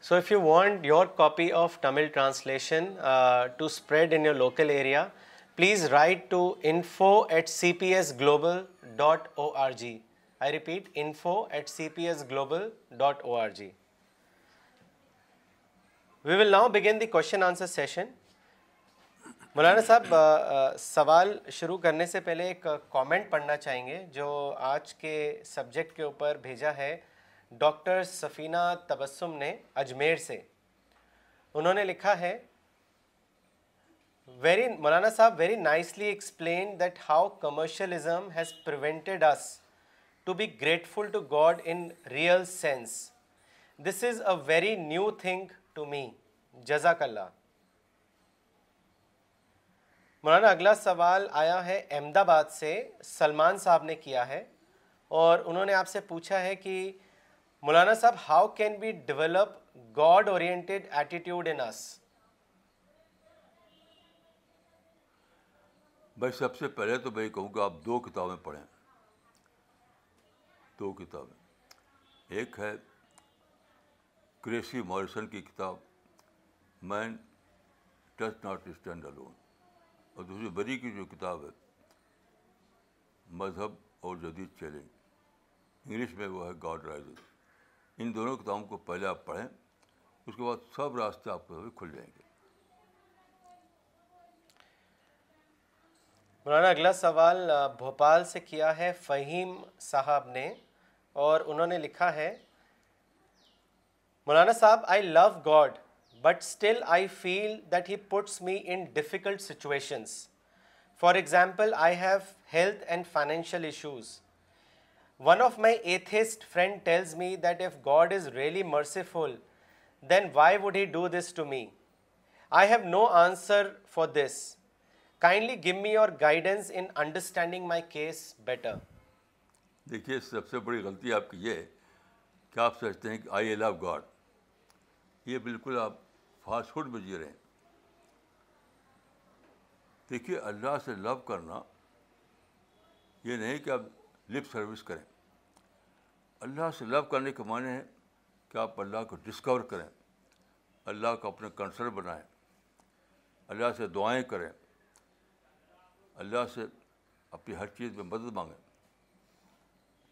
so if you want your copy of Tamil translation to spread in your local area please write to info at C P S global dot O R G I repeat info at C P S global dot O R G we will now begin the question answer session مولانا صاحب سوال شروع کرنے سے پہلے ایک comment پڑھنا چاہیں گے جو آج کے سبجیکٹ کے اوپر بھیجا ہے ڈاکٹر سفینہ تبسم نے اجمیر سے انہوں نے لکھا ہے ویری مولانا صاحب very nicely explain that how commercialism has prevented us to be grateful to God in real sense this is a very new thing to me جزاک اللہ مولانا اگلا سوال آیا ہے احمد آباد سے سلمان صاحب نے کیا ہے اور انہوں نے آپ سے پوچھا ہے کہ مولانا صاحب how can be develop God oriented attitude in us سب سے پہلے تو میں یہ کہوں گا آپ دو کتابیں پڑھیں دو کتابیں ایک ہے کریسی موریسن کی کتاب man does not stand alone اور دوسری بری کی جو کتاب ہے مذہب اور جدید چیلنج انگلش میں وہ ہے گاڈ رائزز ان دونوں کتابوں کو پہلے آپ پڑھیں اس کے بعد سب راستے آپ کو کھل جائیں گے مولانا اگلا سوال بھوپال سے کیا ہے فہیم صاحب نے اور انہوں نے لکھا ہے مولانا صاحب I love God but still I feel that he puts me in difficult situations for example I have health and financial issues one of my atheist friend tells me that if God is really merciful then why would he do this to me I have no answer for this kindly give me your guidance in understanding my case better دیکھیے سب سے بڑی غلطی آپ کی یہ ہے کہ آپ سوچتے ہیں کہ آئی لو گاڈ یہ بالکل آپ فاسٹ فوڈ میں جی رہے ہیں دیکھیے اللہ سے لو کرنا یہ نہیں کہ آپ لپ سروس کریں اللہ سے لو کرنے کے معنی ہے کہ آپ اللہ کو ڈسکور کریں اللہ کو اپنے کنسر بنائیں اللہ سے دعائیں کریں اللہ سے اپنی ہر چیز میں مدد مانگیں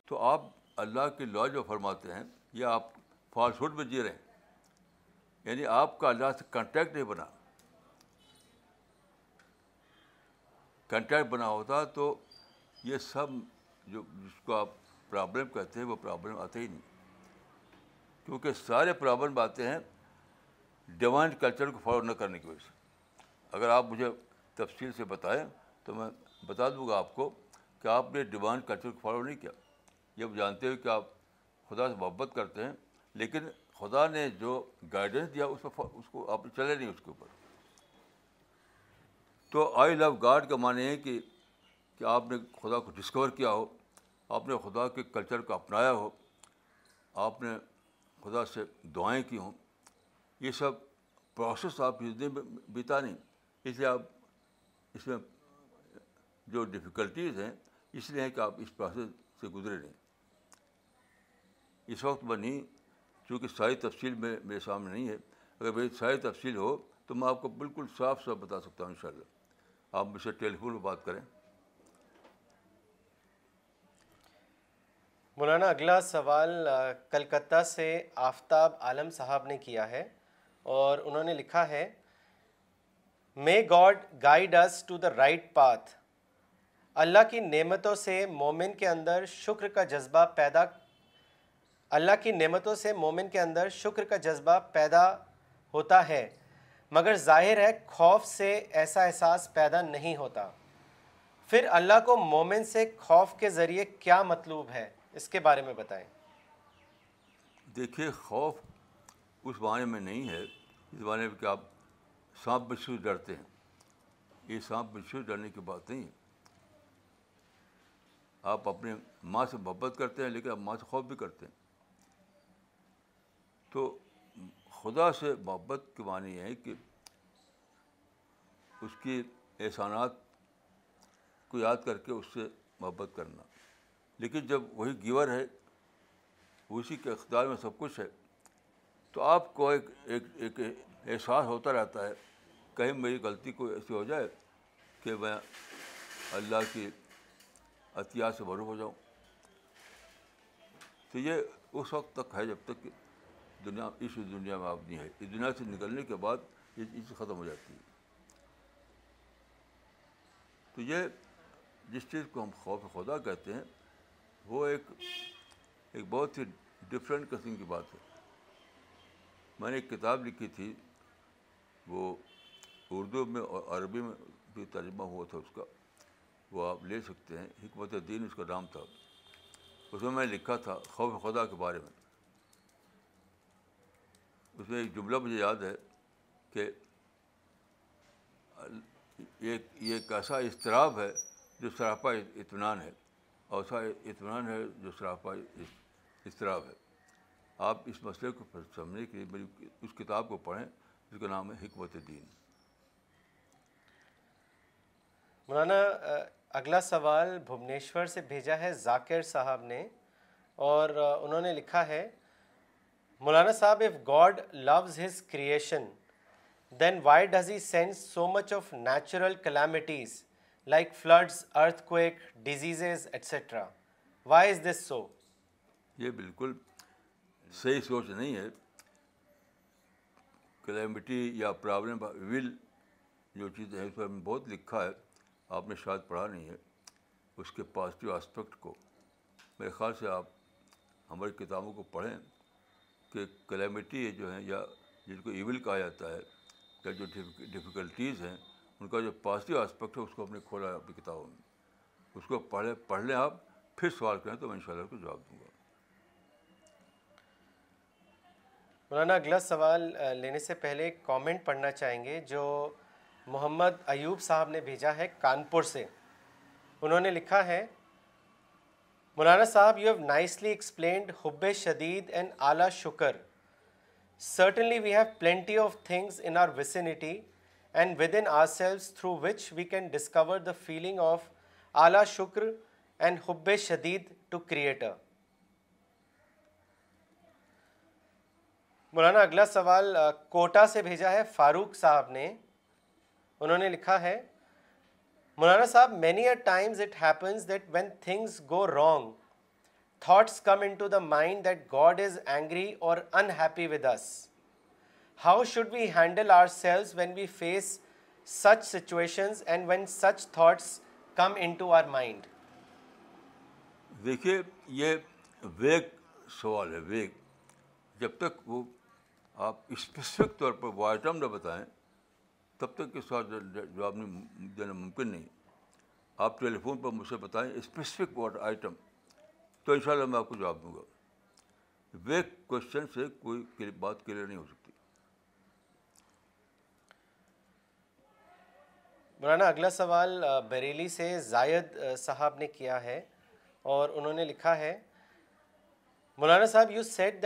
تو آپ اللہ کی لا جو فرماتے ہیں یہ آپ فالس ہوڈ میں جی رہے ہیں یعنی آپ کا اللہ سے کانٹیکٹ نہیں بنا کانٹیکٹ بنا ہوتا تو یہ سب جو جس کو آپ پرابلم کہتے ہیں وہ پرابلم آتے ہی نہیں کیونکہ سارے پرابلم آتے ہیں ڈیوائن کلچر کو فالو نہ کرنے کی وجہ سے اگر آپ مجھے تفصیل سے بتائیں تو میں بتا دوں گا آپ کو کہ آپ نے ڈیوائن کلچر کو فالو نہیں کیا یہ جانتے ہوئے کہ آپ خدا سے محبت کرتے ہیں لیکن خدا نے جو گائیڈنس دیا اس کو اس کو آپ چلے نہیں اس کے اوپر تو آئی لو گاڈ کا معنی ہے کہ کہ آپ نے خدا کو ڈسکور کیا ہو آپ نے خدا کے کلچر کو اپنایا ہو آپ نے خدا سے دعائیں کی ہوں یہ سب پروسیس آپ نے بتا نہیں اس لیے آپ اس میں جو ڈفیکلٹیز ہیں اس لیے ہیں کہ آپ اس پروسیس سے گزرے نہیں اس وقت میں نہیں چونکہ ساری تفصیل میں میرے سامنے نہیں ہے اگر میری ساری تفصیل ہو تو میں آپ کو بالکل صاف صاف بتا سکتا ہوں ان شاء اللہ آپ مجھ سے ٹیلیفون پہ بات کریں مولانا اگلا سوال کلکتہ سے آفتاب عالم صاحب نے کیا ہے اور انہوں نے لکھا ہے may God guide us to the right path اللہ کی نعمتوں سے مومن کے اندر شکر کا جذبہ پیدا اللہ کی نعمتوں سے مومن کے اندر شکر کا جذبہ پیدا ہوتا ہے مگر ظاہر ہے خوف سے ایسا احساس پیدا نہیں ہوتا پھر اللہ کو مومن سے خوف کے ذریعے کیا مطلوب ہے اس کے بارے میں بتائیں دیکھیے خوف اس معنی میں نہیں ہے اس معنی میں کہ آپ سانپ بچھو ڈرتے ہیں یہ سانپ بچھو ڈرنے کی بات نہیں ہے آپ اپنے ماں سے محبت کرتے ہیں لیکن آپ ماں سے خوف بھی کرتے ہیں تو خدا سے محبت کے معنی یہ ہے کہ اس کی احسانات کو یاد کر کے اس سے محبت کرنا لیکن جب وہی گیور ہے اسی کے اقدار میں سب کچھ ہے تو آپ کو ایک ایک ایک احساس ہوتا رہتا ہے کہیں میری غلطی کو ایسی ہو جائے کہ میں اللہ کی عطیہ سے بھروف ہو جاؤں تو یہ اس وقت تک ہے جب تک کہ دنیا اس دنیا میں آپ نہیں ہے اس دنیا سے نکلنے کے بعد یہ چیز ختم ہو جاتی ہے تو یہ جس چیز کو ہم خوف خدا کہتے ہیں وہ ایک ایک بہت ہی ڈفرینٹ قسم کی بات ہے میں نے ایک کتاب لکھی تھی وہ اردو میں اور عربی میں بھی ترجمہ ہوا تھا اس کا وہ آپ لے سکتے ہیں حکمت دین اس کا نام تھا اس میں میں لکھا تھا خوف خدا کے بارے میں اس میں ایک جملہ مجھے یاد ہے کہ ایک ایسا اضطراب ہے جو سراپا اطمینان ہے اطمینان ہے جو ہے آپ اس مسئلے کو سمجھنے کے لیے میری اس کتاب کو پڑھیں جس کا نام ہے حکمت دین مولانا اگلا سوال بھونیشور سے بھیجا ہے ذاکر صاحب نے اور انہوں نے لکھا ہے مولانا صاحب if God loves his creation then why does he sends so much of natural calamities like floods earthquake diseases etcetera why is this so یہ بالکل صحیح سوچ نہیں ہے کلیمٹی یا پرابلم ول جو چیز ہے اس پر ہم بہت لکھا ہے آپ نے شاید پڑھا نہیں ہے اس کے پازیٹیو آسپیکٹ کو میرے خیال سے آپ ہماری کتابوں کو پڑھیں کہ کلیمٹی جو ہیں یا جن کو ایول کہا جاتا ہے یا جو ڈفیکلٹیز ہیں ان کا جو پازیٹیو آسپیکٹ ہے اس کو ہم نے کھولا ہے اپنی کتابوں میں اس کو پڑھے پڑھ لیں آپ پھر سوال کریں تو میں ان شاء اللہ کو جواب دوں گا مولانا اگلا سوال لینے سے پہلے کامنٹ پڑھنا چاہیں گے جو محمد ایوب صاحب نے بھیجا ہے کانپور سے انہوں نے لکھا ہے مولانا صاحب یو ہیو نائسلی ایکسپلینڈ حب شدید اینڈ اعلیٰ شکر certainly we have plenty of things in our vicinity and within ourselves through which we can discover the feeling of اعلیٰ شکر اینڈ حب شدید ٹو کریٹر مولانا اگلا سوال کوٹا سے بھیجا ہے فاروق صاحب نے انہوں نے لکھا ہے مولانا صاحب many a times it happens that when things go wrong thoughts come into the mind that God is angry or unhappy with us how should we handle ourselves when we face such situations and when such thoughts come into our mind دیکھیے یہ week سوال ہے ویگ جب تک وہ آپ specific طور پر وہ آئٹم نہ بتائیں تب تک یہ سوال جواب نہیں دینا ممکن نہیں آپ ٹیلی فون پر مجھ سے بتائیں اسپیسیفک واٹ آئٹم تو ان شاء اللہ میں آپ کو جواب دوں گا ویک کوشچن سے کوئی بات کلیئر نہیں ہو سکتی مولانا اگلا سوال بریلی سے زائد صاحب نے کیا ہے اور انہوں نے لکھا ہے مولانا صاحب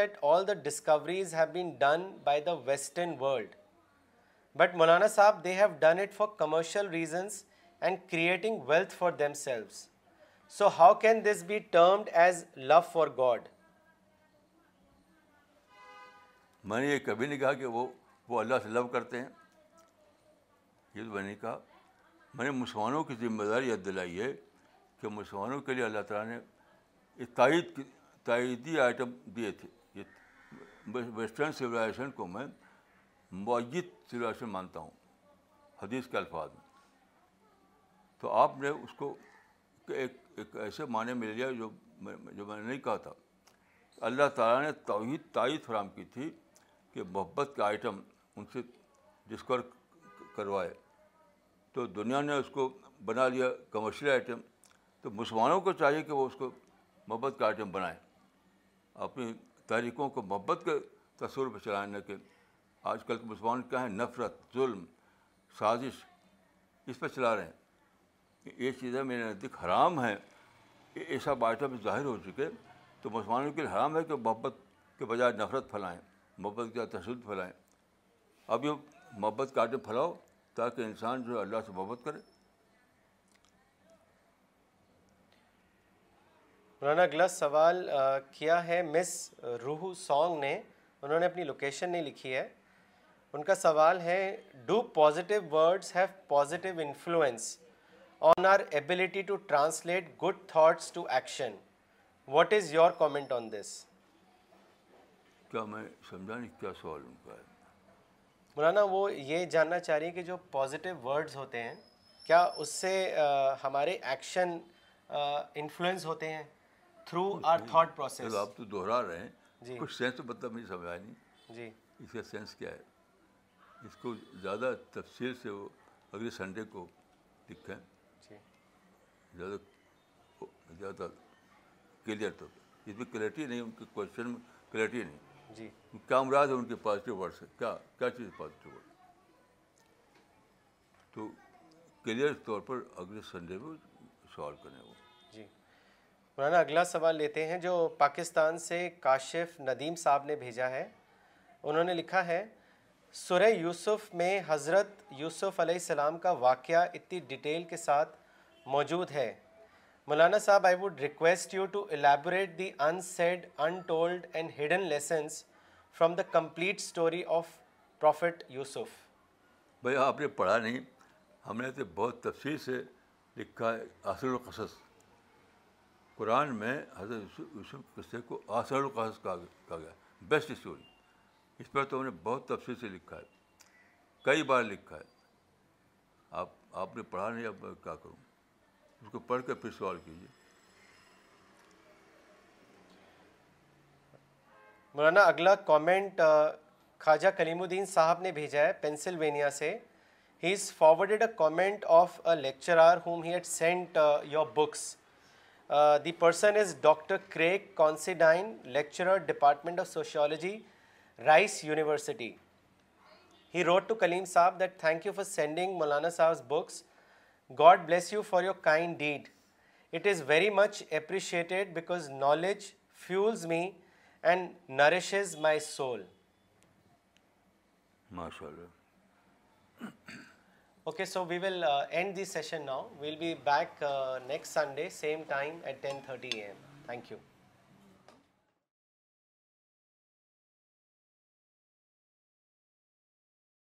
بٹ مولانا صاحب they commercial reasons and creating wealth for themselves so how can this be termed as love for God میں نے یہ کبھی نہیں کہا کہ وہ اللہ سے لو کرتے ہیں یہ تو میں نے کہا میں نے مسلمانوں کی ذمہ داری یاد دلائی ہے کہ مسلمانوں کے لیے اللہ تعالیٰ نے تائید کی تائیدی آئٹم دیے تھے ویسٹرن سولیزیشن کو میں معیت سولازیشن مانتا ہوں حدیث کے الفاظ میں تو آپ نے اس کو ایک ایک ایسے معنی میں لیا جو میں جو میں نے نہیں کہا تھا اللہ تعالیٰ نے توحید تائید فراہم کی تھی کہ محبت کا آئٹم ان سے ڈسکور کروائے تو دنیا نے اس کو بنا لیا کمرشل آئٹم تو مسلمانوں کو چاہیے کہ وہ اس کو محبت کا آئٹم بنائیں اپنی تحریکوں کو محبت کے تصور پہ نہ کہ آج کل کے مسلمان کیا ہیں نفرت ظلم سازش اس پہ چلا رہے ہیں یہ چیزیں میرے نزدیک حرام ہیں ایسا بائٹم ظاہر ہو چکے تو مسلمانوں کے لیے حرام ہے کہ محبت کے بجائے نفرت پھیلائیں محبت کے تشدد پھیلائیں اب یہ محبت کا آئٹم پھیلاؤ تاکہ انسان جو ہے اللہ سے محبت کرے مولانا اگلا سوال کیا ہے مس روح سونگ نے انہوں نے اپنی لوکیشن نہیں لکھی ہے ان کا سوال ہے do positive words have positive influence on our ability to translate good thoughts to action what is your comment on this کیا میں سمجھا نہیں کیا سوال ان کا ہے مولانا وہ یہ جاننا چاہ رہی ہیں کہ جو پازیٹیو ورڈز ہوتے ہیں کیا اس سے ہمارے ایکشن انفلوئنس ہوتے ہیں تھرو آر تھاٹ پروسیس آپ تو دہرا رہے ہیں جی کچھ سینس تو مطلب نہیں سمجھا نہیں جی اس کا سینس کیا ہے اس کو زیادہ تفصیل سے وہ اگلے سنڈے کو لکھیں جی زیادہ زیادہ کلیئر تو اس میں کلیئرٹی نہیں ان کے کوشچن میں کلیئرٹی نہیں جی کیا مراد ہے ان کے پازیٹیو ورڈ سے کیا کیا چیز پازیٹیو ورڈ تو کلیئر طور پر اگلے سنڈے میں سوال کریں وہ جی مولانا اگلا سوال لیتے ہیں جو پاکستان سے کاشف ندیم صاحب نے بھیجا ہے انہوں نے لکھا ہے سورہ یوسف میں حضرت یوسف علیہ السلام کا واقعہ اتنی ڈیٹیل کے ساتھ موجود ہے مولانا صاحب I would request you to elaborate the unsaid untold and hidden lessons from the complete story of prophet Yusuf بھیا آپ نے پڑھا نہیں ہم نے تو بہت تفصیل سے لکھا ہے آسر القصص قرآن میں حضرت یوسف قصے کو القصص کہا گیا بیسٹ اسٹوری اس پر تو ہم نے بہت تفصیل سے لکھا ہے کئی بار لکھا ہے آپ آپ نے پڑھا نہیں اب میں کیا کروں اس کو پڑھ کر پھر سوال کیجیے مولانا اگلا کامنٹ خواجہ کلیم الدین صاحب نے بھیجا ہے پینسلوینیا سے he is forwarded a comment of a lecturer whom had sent your books the person is doctor Craig Considine lecturer department of sociology Rice University he wrote to Kaleem صاحب that thank you for sending مولانا صاحب books God bless you for your kind deed. It is very much appreciated because knowledge fuels me and nourishes my soul. MashaAllah. (clears throat) Okay, so we will uh, end this session now. We will be back uh, next Sunday, same time at 10:30 a.m. Thank you.